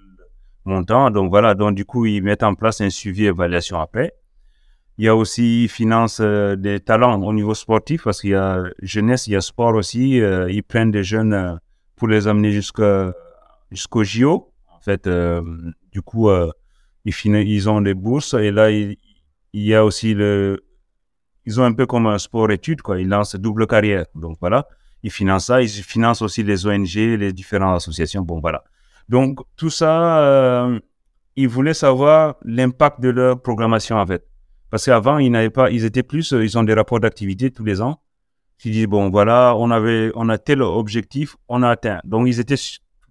montant. Donc voilà, donc du coup, ils mettent en place un suivi évaluation après. Il y a aussi, ils financent euh, des talents au niveau sportif parce qu'il y a jeunesse, il y a sport aussi. Euh, ils prennent des jeunes pour les amener jusqu'au JO. En fait, du coup, ils, ils ont des bourses et là, il, il, y a aussi le, ils ont un peu comme un sport-études, quoi. Ils lancent double carrière. Donc voilà, ils financent ça. Ils financent aussi les ONG, les différentes associations. Bon voilà. Donc tout ça, ils voulaient savoir l'impact de leur programmation en fait. Parce qu'avant, ils n'avaient pas, ils étaient plus, euh, ils ont des rapports d'activité tous les ans. Qui disent, bon, voilà, on avait, on a tel objectif, on a atteint. Donc, ils étaient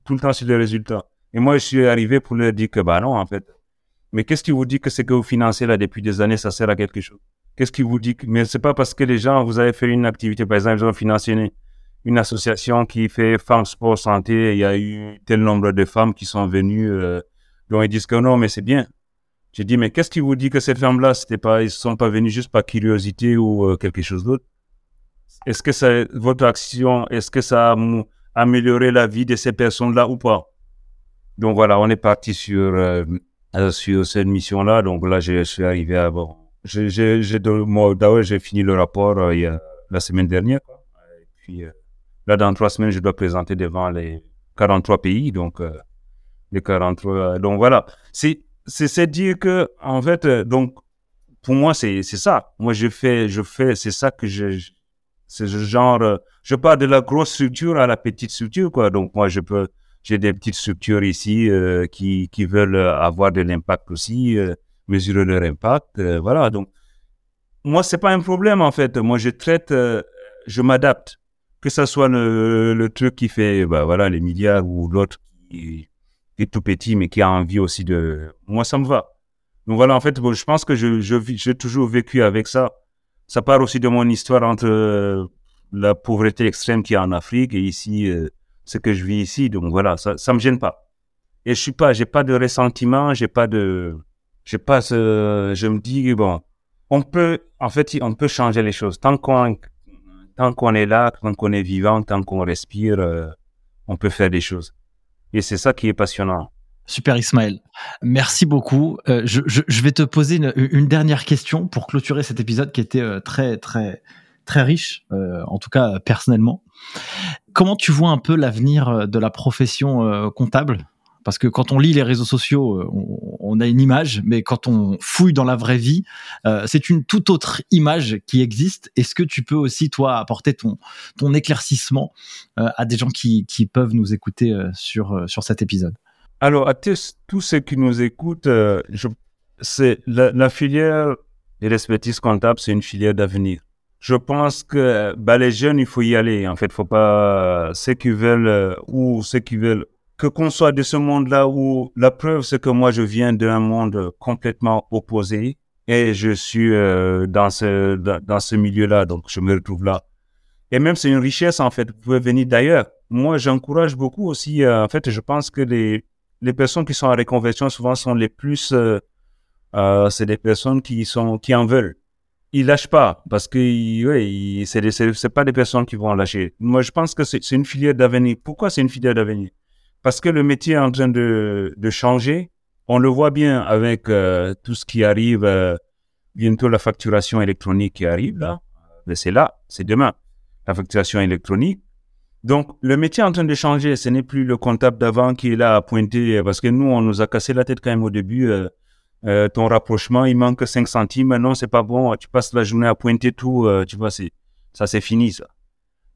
tout le temps sur les résultats. Et moi, je suis arrivé pour leur dire que, bah non, en fait. Mais qu'est-ce qui vous dit que c'est que vous financez là depuis des années, ça sert à quelque chose? Qu'est-ce qui vous dit que, mais c'est pas parce que les gens, vous avez fait une activité, par exemple, ils ont financé une, association qui fait femmes sport santé, il y a eu tel nombre de femmes qui sont venues, euh, donc ils disent que non, mais c'est bien. J'ai dit, mais qu'est-ce qui vous dit que ces femmes-là, c'était pas, ils sont pas venus juste par curiosité ou euh, quelque chose d'autre? Est-ce que votre action, est-ce que ça a amélioré la vie de ces personnes-là ou pas? Donc voilà, on est parti sur, euh, sur cette mission-là. Donc là, je suis arrivé à, bon, j'ai, j'ai, d'ailleurs, j'ai fini le rapport il y a, la semaine dernière. Et puis là, dans trois semaines, je dois présenter devant les 43 pays. Donc, les 43. Donc voilà. C'est, c'est dire que, en fait, euh, donc, pour moi, c'est ça. Moi, je fais, je fais, c'est ça que je, c'est ce genre, euh, je pars de la grosse structure à la petite structure, quoi. Donc, moi, je peux, j'ai des petites structures ici euh, qui, qui veulent avoir de l'impact aussi, mesurer leur impact, voilà. Donc, moi, c'est pas un problème, en fait. Moi, je traite, je m'adapte. Que ce soit le, le, truc qui fait, bah, voilà, les milliards ou l'autre qui, tout petit, mais qui a envie aussi de... Moi, ça me va. Donc voilà, en fait, je pense que je, je, j'ai toujours vécu avec ça. Ça part aussi de mon histoire entre euh, la pauvreté extrême qui est en Afrique et ici, euh, ce que je vis ici. Donc voilà, ça, ça me gêne pas. Et je suis pas, j'ai pas de ressentiment, j'ai pas de, j'ai pas je me dis, bon, on peut, en fait, on peut changer les choses. Tant qu'on, tant qu'on est là, tant qu'on est vivant, tant qu'on respire, euh, on peut faire des choses. Et c'est ça qui est passionnant. Super Ismaël, merci beaucoup. Euh, je, vais te poser une, dernière question pour clôturer cet épisode qui était euh, très très très riche, en tout cas personnellement. Comment tu vois un peu l'avenir de la profession comptable? Parce que quand on lit les réseaux sociaux, euh, on, a une image, mais quand on fouille dans la vraie vie, euh, c'est une toute autre image qui existe. Est-ce que tu peux aussi, toi, apporter ton, éclaircissement euh, à des gens qui, peuvent nous écouter sur, sur cet épisode? Alors, à tous ceux qui nous écoutent, je, c'est la, filière des respectifs comptables, c'est une filière d'avenir. Je pense que bah, les jeunes, il faut y aller. En fait, faut pas ceux qui veulent ou ceux qui veulent que qu'on soit de ce monde-là où la preuve, c'est que moi, je viens d'un monde complètement opposé et je suis euh, dans ce, dans, ce milieu-là, donc je me retrouve là. Et même, c'est une richesse, en fait. Vous pouvez venir d'ailleurs. Moi, j'encourage beaucoup aussi, euh, en fait, je pense que les, les personnes qui sont en réconversion, souvent, sont les plus, euh, euh c'est des personnes qui sont, qui en veulent. Ils lâchent pas parce que, ouais, c'est, c'est pas des personnes qui vont lâcher. Moi, je pense que c'est, une filière d'avenir. Pourquoi c'est une filière d'avenir? Parce que le métier est en train de, de changer. On le voit bien avec euh, tout ce qui arrive, euh, bientôt la facturation électronique qui arrive là. Mais c'est là, c'est demain, la facturation électronique. Donc, le métier est en train de changer. Ce n'est plus le comptable d'avant qui est là à pointer, parce que nous, on nous a cassé la tête quand même au début. Euh, euh ton rapprochement, il manque 5 centimes. Non, c'est pas bon. Tu passes la journée à pointer tout. tu vois, c'est, ça, c'est fini, ça.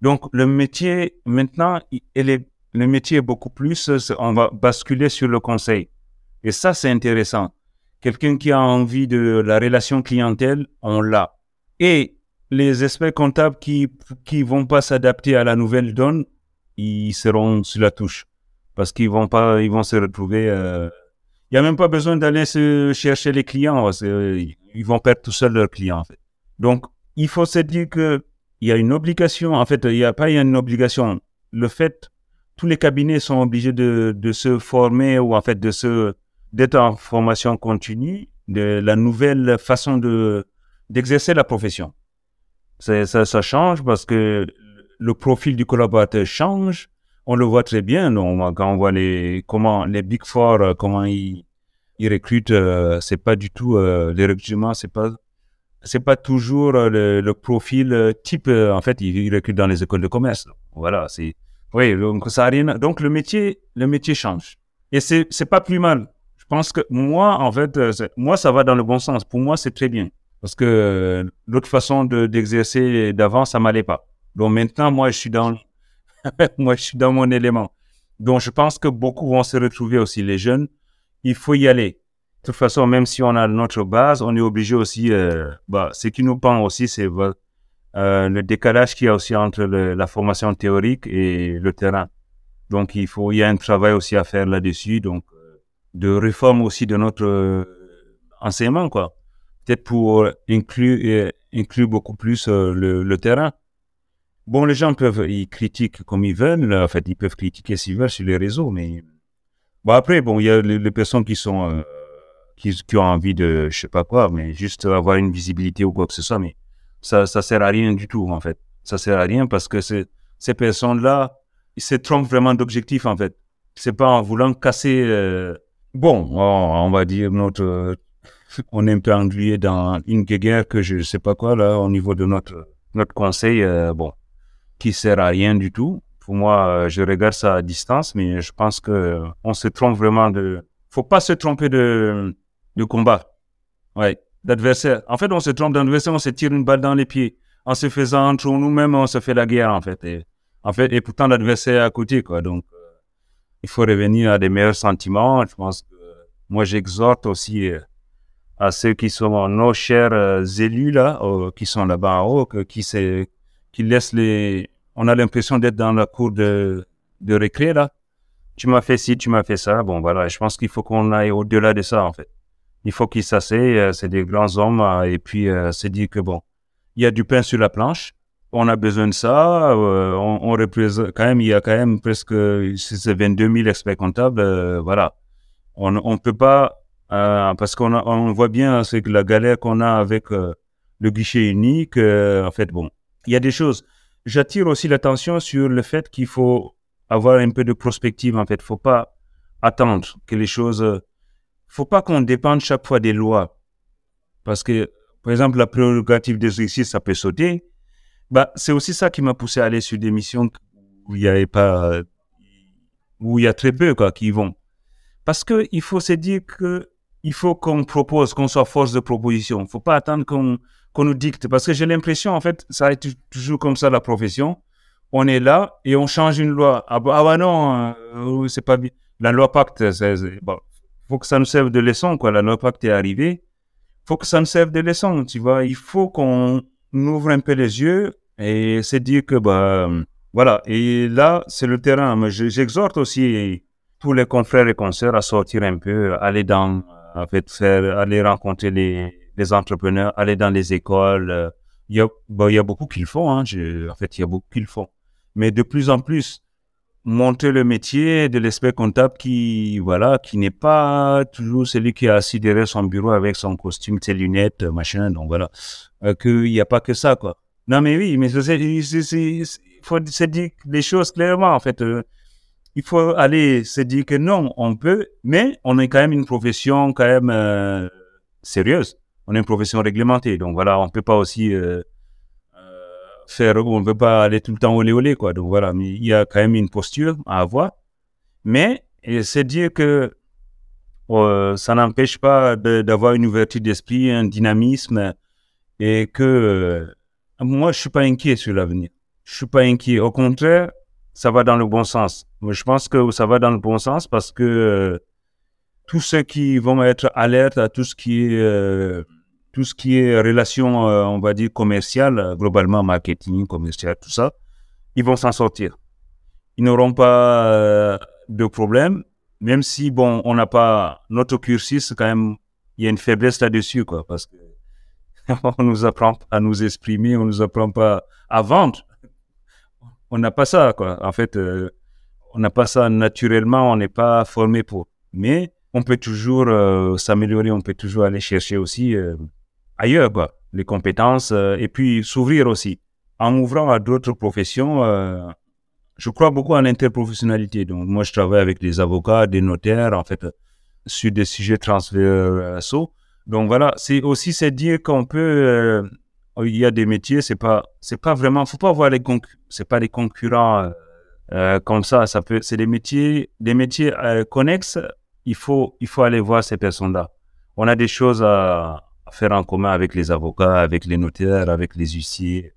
Donc, le métier, maintenant, il est le métier est beaucoup plus, on va basculer sur le conseil. Et ça, c'est intéressant. Quelqu'un qui a envie de la relation clientèle, on l'a. Et les experts comptables qui qui vont pas s'adapter à la nouvelle donne, ils seront sur la touche parce qu'ils vont pas, ils vont se retrouver. Euh, il y a même pas besoin d'aller se chercher les clients. ils vont perdre tout seuls leurs clients. Donc, il faut se dire que il y a une obligation. En fait, il n'y a pas une obligation. Le fait tous les cabinets sont obligés de, se former ou en fait de se d'être en formation continue de la nouvelle façon de d'exercer la profession. Ça, ça change parce que le profil du collaborateur change. On le voit très bien. Non, quand on voit les comment les Big Four, euh, comment ils, ils recrutent, euh, c'est pas du tout euh, les recrutements, c'est pas c'est pas toujours le, le, profil type. en fait, ils, recrutent dans les écoles de commerce. Voilà, c'est oui. Donc ça a rien. Donc le métier, le métier change et c'est c'est pas plus mal. Je pense que moi, en fait, moi ça va dans le bon sens. Pour moi, c'est très bien parce que l'autre façon de d'exercer d'avant, ça m'allait pas. Donc maintenant, moi, je suis dans moi, je suis dans mon élément. Donc, je pense que beaucoup vont se retrouver aussi, les jeunes. Il faut y aller. De toute façon, même si on a notre base, on est obligé aussi, euh, bah, ce qui nous pend aussi, c'est euh, le décalage qu'il y a aussi entre la formation théorique et le terrain. Donc, il faut, y a un travail aussi à faire là-dessus. Donc, euh, de réforme aussi de notre enseignement, quoi. Peut-être pour inclure, beaucoup plus le terrain. Bon, les gens peuvent, ils critiquent comme ils veulent. En fait, ils peuvent critiquer s'ils veulent sur les réseaux, mais bon après, bon, il y a les, personnes qui sont euh, qui, ont envie de, je sais pas quoi, mais juste avoir une visibilité ou quoi que ce soit, mais ça, ça sert à rien du tout en fait. Ça sert à rien parce que ces personnes-là, ils se trompent vraiment d'objectif en fait. C'est pas en voulant casser. Euh, bon, on va dire notre, on est un peu englué dans une guerre que je sais pas quoi là au niveau de notre notre conseil. Euh, bon, qui sert à rien du tout. Pour moi, euh, je regarde ça à distance, mais je pense que euh, on se trompe vraiment de. Faut pas se tromper de de combat. Ouais, d'adversaire. En fait, on se trompe d'adversaire, on se tire une balle dans les pieds. En se faisant entre nous-mêmes, on se fait la guerre en fait. Et, en fait, et pourtant l'adversaire est à côté, quoi. Donc, euh, il faut revenir à des meilleurs sentiments. Je pense que moi, j'exhorte aussi à ceux qui sont nos chers élus là, qui sont là-bas en haut, qui, c'est les. On a l'impression d'être dans la cour de, de récré, là. Tu m'as fait ci, tu m'as fait ça. Bon, voilà. Je pense qu'il faut qu'on aille au-delà de ça, en fait. Il faut qu'ils s'asseyent. Euh, c'est des grands hommes. Euh, et puis, euh, c'est dit que, bon, il y a du pain sur la planche. On a besoin de ça. on, représente, quand même, il y a quand même presque, c'est 22 000 experts comptables. voilà. On ne peut pas, parce qu'on on voit bien, c'est que la galère qu'on a avec le guichet unique, en fait, bon, il y a des choses. J'attire aussi l'attention sur le fait qu'il faut avoir un peu de prospective. En fait, faut pas attendre que les choses. Euh, faut pas qu'on dépende chaque fois des lois, parce que, par exemple, la prérogative d'exercice, ça peut sauter. Bah, c'est aussi ça qui m'a poussé à aller sur des missions où il y avait pas, où il y a très peu quoi qui vont. Parce que il faut se dire que il faut qu'on propose, qu'on soit force de proposition. Faut pas attendre qu'on qu'on nous dicte. Parce que j'ai l'impression, en fait, ça a toujours comme ça la profession. On est là et on change une loi. Ah bah, ah bah non, euh, c'est pas bien. La loi Pacte, il bon, faut que ça nous serve de leçon, quoi. La loi Pacte est arrivée. faut que ça nous serve de leçon, tu vois. Il faut qu'on ouvre un peu les yeux et se dire que, bah, voilà. Et là, c'est le terrain. Mais j'exhorte aussi tous les confrères et consoeurs à sortir un peu, aller dans, en fait, faire, aller rencontrer les, les entrepreneurs, aller dans les écoles. Euh, il y a, bon, il y a beaucoup qui le font. Hein, en fait, il y a beaucoup qui le font. Mais de plus en plus, montrer le métier de l'expert comptable qui, voilà, qui n'est pas toujours celui qui est assis derrière son bureau avec son costume, ses lunettes, machin. Donc voilà, euh, qu'il n'y a pas que ça, quoi. Non, mais oui, mais il faut se dire les choses clairement, en fait. Euh, il faut aller se dire que non, on peut, mais on est quand même une profession quand même euh, sérieuse on est une profession réglementée. Donc voilà, on peut pas aussi euh, euh, faire, on ne peut pas aller tout le temps olé olé quoi. Donc voilà, mais il y a quand même une posture à avoir. Mais c'est dire que euh, ça n'empêche pas d'avoir une ouverture d'esprit, un dynamisme et que moi je suis pas inquiet sur l'avenir. Je suis pas inquiet. Au contraire, ça va dans le bon sens. Je pense que ça va dans le bon sens parce que tous ceux qui vont être alertes à tout ce qui est tout ce qui est relation, euh, on va dire, commerciale, euh, globalement marketing, commercial, tout ça, ils vont s'en sortir. Ils n'auront pas euh, de problème, même si, bon, on n'a pas notre cursus, quand même, il y a une faiblesse là-dessus, quoi, parce que on nous apprend à nous exprimer, on nous apprend pas à vendre. On n'a pas ça, quoi. En fait, on n'a pas ça naturellement, on n'est pas formé pour. Mais on peut toujours s'améliorer, on peut toujours aller chercher aussi ailleurs, quoi, les compétences, euh, et puis s'ouvrir aussi. En ouvrant à d'autres professions, euh, je crois beaucoup à l'interprofessionnalité. Donc, moi, je travaille avec des avocats, des notaires, en fait, sur des sujets transversaux. Donc, voilà, c'est aussi c'est dire qu'on peut, euh, il y a des métiers, c'est pas, c'est pas vraiment, faut pas voir les c'est pas des concurrents euh, euh, comme ça. Ça peut, c'est des métiers, des métiers connexes. Il faut, il faut aller voir ces personnes-là. On a des choses à, faire en commun avec les avocats, avec les notaires, avec les huissiers.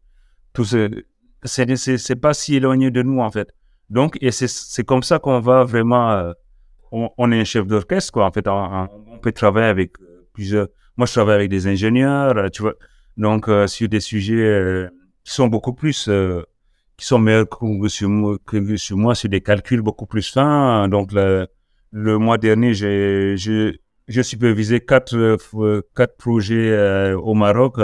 Tout ce, c'est, pas si éloigné de nous, en fait. Donc, et c'est, comme ça qu'on va vraiment, euh, on, est un chef d'orchestre, quoi. En fait, on, peut travailler avec euh, plusieurs, moi, je travaille avec des ingénieurs, euh, tu vois. Donc, sur des sujets qui sont beaucoup plus, qui sont meilleurs que sur, moi, sur des calculs beaucoup plus fins. Donc, le, le mois dernier, j'ai, j'ai supervisé quatre, quatre projets au Maroc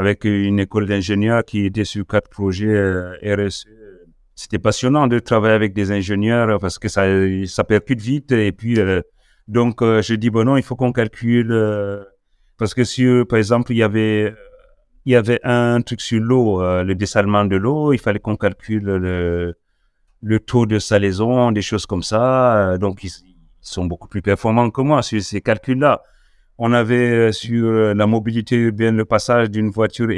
avec une école d'ingénieurs qui était sur quatre projets euh, RSE. C'était passionnant de travailler avec des ingénieurs parce que ça, ça percute vite. Et puis, euh, donc, euh, je dis, bon, non, il faut qu'on calcule. parce que sur, par exemple, il y avait, il y avait un truc sur l'eau, le dessalement de l'eau. Il fallait qu'on calcule le, le taux de salaison, des choses comme ça. donc, ils sont beaucoup plus performants que moi sur ces calculs-là. On avait euh, sur euh, la mobilité urbaine le passage d'une voiture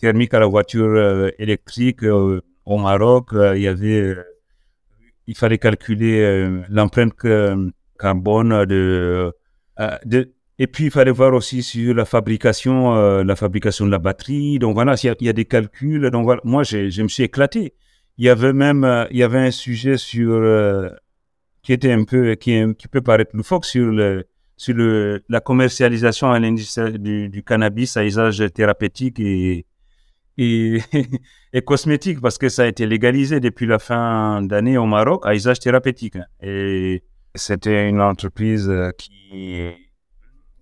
thermique à la voiture euh, électrique au Maroc. il y avait, il fallait calculer l'empreinte carbone de, et puis il fallait voir aussi sur la fabrication, la fabrication de la batterie. Donc voilà, il y a, des calculs. Donc voilà, moi je me suis éclaté. Il y avait même, il y avait un sujet sur qui était un peu, qui, peut paraître loufoque sur le sur le, la commercialisation à l'industrie du, cannabis à usage thérapeutique et, et, cosmétique parce que ça a été légalisé depuis la fin d'année au Maroc à usage thérapeutique. Et c'était une entreprise qui,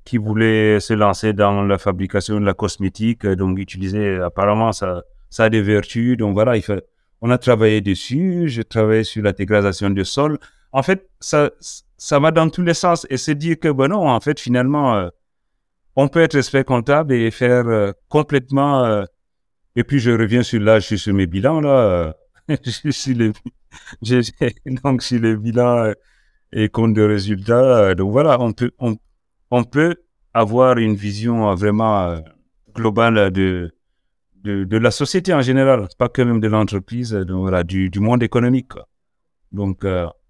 qui voulait se lancer dans la fabrication de la cosmétique, donc utiliser, apparemment, ça, ça a des vertus. Donc voilà, on a travaillé dessus. J'ai travaillé sur la dégradation du sol. En fait, ça, ça va dans tous les sens. Et c'est dire que, bon, non, en fait, finalement, euh, on peut être expert comptable et faire euh, complètement. Euh, et puis, je reviens sur là, je suis sur mes bilans, là. je suis les, donc, sur les bilans et compte de résultats. donc, voilà, on peut, on, on peut avoir une vision vraiment globale de, de, la société en général, pas que même de l'entreprise, voilà, du, monde économique. Donc,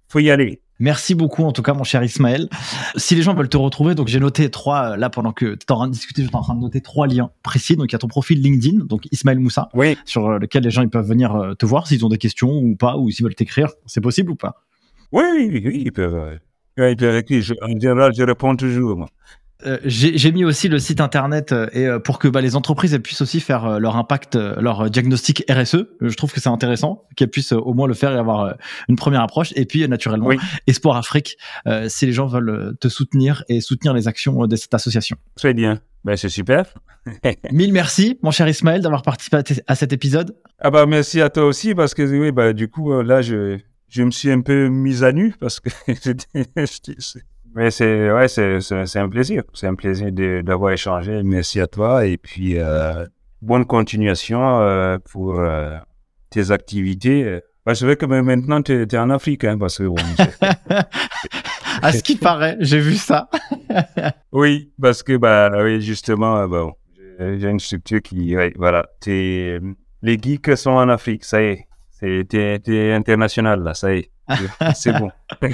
faut y aller. Merci beaucoup, en tout cas, mon cher Ismaël. Si les gens veulent te retrouver, donc j'ai noté trois, euh, là, pendant que tu es en train de discuter, j'étais en train de noter trois liens précis. Donc, il y a ton profil LinkedIn, donc Ismaël Moussa, oui. sur euh, lequel les gens ils peuvent venir euh, te voir s'ils ont des questions ou pas, ou s'ils veulent t'écrire. C'est possible ou pas? Oui, oui, oui, ils peuvent. ils peuvent écrire. en général, je réponds toujours, moi. Euh, j'ai mis aussi le site internet euh, et euh, pour que bah, les entreprises puissent aussi faire leur impact, leur diagnostic RSE. Je trouve que c'est intéressant qu'elles puissent au moins le faire et avoir une première approche. Et puis naturellement, Espoir Afrique, si les gens veulent te soutenir et soutenir les actions de cette association. Très bien, ben, c'est super. Mille merci, mon cher Ismaël, d'avoir participé à, cet épisode. Ah bah merci à toi aussi parce que oui, bah du coup là je je me suis un peu mis à nu parce que Mais c'est ouais, c'est, c'est, un plaisir. C'est un plaisir d'avoir échangé. Merci à toi et puis euh, bonne continuation euh, pour euh, tes activités. Bah, je sais que maintenant tu es, en Afrique, hein, parce que à ce qui paraît, j'ai vu ça. oui, parce que bah oui justement, bon, j'ai une structure qui, voilà, t'es, les geeks sont en Afrique, ça y est, t'es international là, ça y est. C'est bon.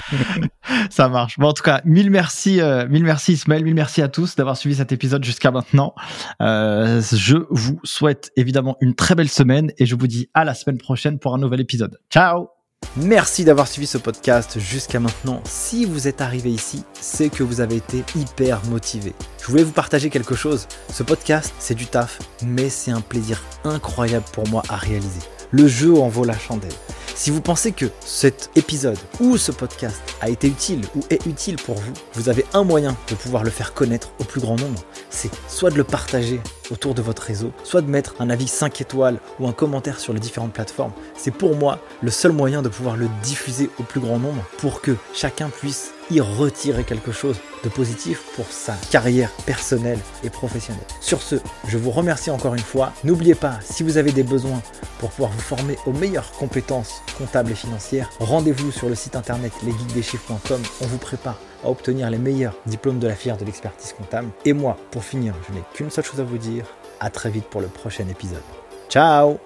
ça marche. Bon, en tout cas, mille merci, euh, mille merci Ismaël, mille merci à tous d'avoir suivi cet épisode jusqu'à maintenant. Euh, je vous souhaite évidemment une très belle semaine et je vous dis à la semaine prochaine pour un nouvel épisode. Ciao Merci d'avoir suivi ce podcast jusqu'à maintenant. Si vous êtes arrivé ici, c'est que vous avez été hyper motivé. Je voulais vous partager quelque chose. Ce podcast, c'est du taf, mais c'est un plaisir incroyable pour moi à réaliser. Le jeu en vaut la chandelle. Si vous pensez que cet épisode ou ce podcast a été utile ou est utile pour vous, vous avez un moyen de pouvoir le faire connaître au plus grand nombre. C'est soit de le partager autour de votre réseau, soit de mettre un avis 5 étoiles ou un commentaire sur les différentes plateformes. C'est pour moi le seul moyen de pouvoir le diffuser au plus grand nombre pour que chacun puisse y retirer quelque chose de positif pour sa carrière personnelle et professionnelle. Sur ce, je vous remercie encore une fois. N'oubliez pas, si vous avez des besoins pour pouvoir vous former aux meilleures compétences comptables et financières, rendez-vous sur le site internet lesgeekdeschiffres.com. On vous prépare à obtenir les meilleurs diplômes de la filière de l'expertise comptable. Et moi, pour finir, je n'ai qu'une seule chose à vous dire. À très vite pour le prochain épisode. Ciao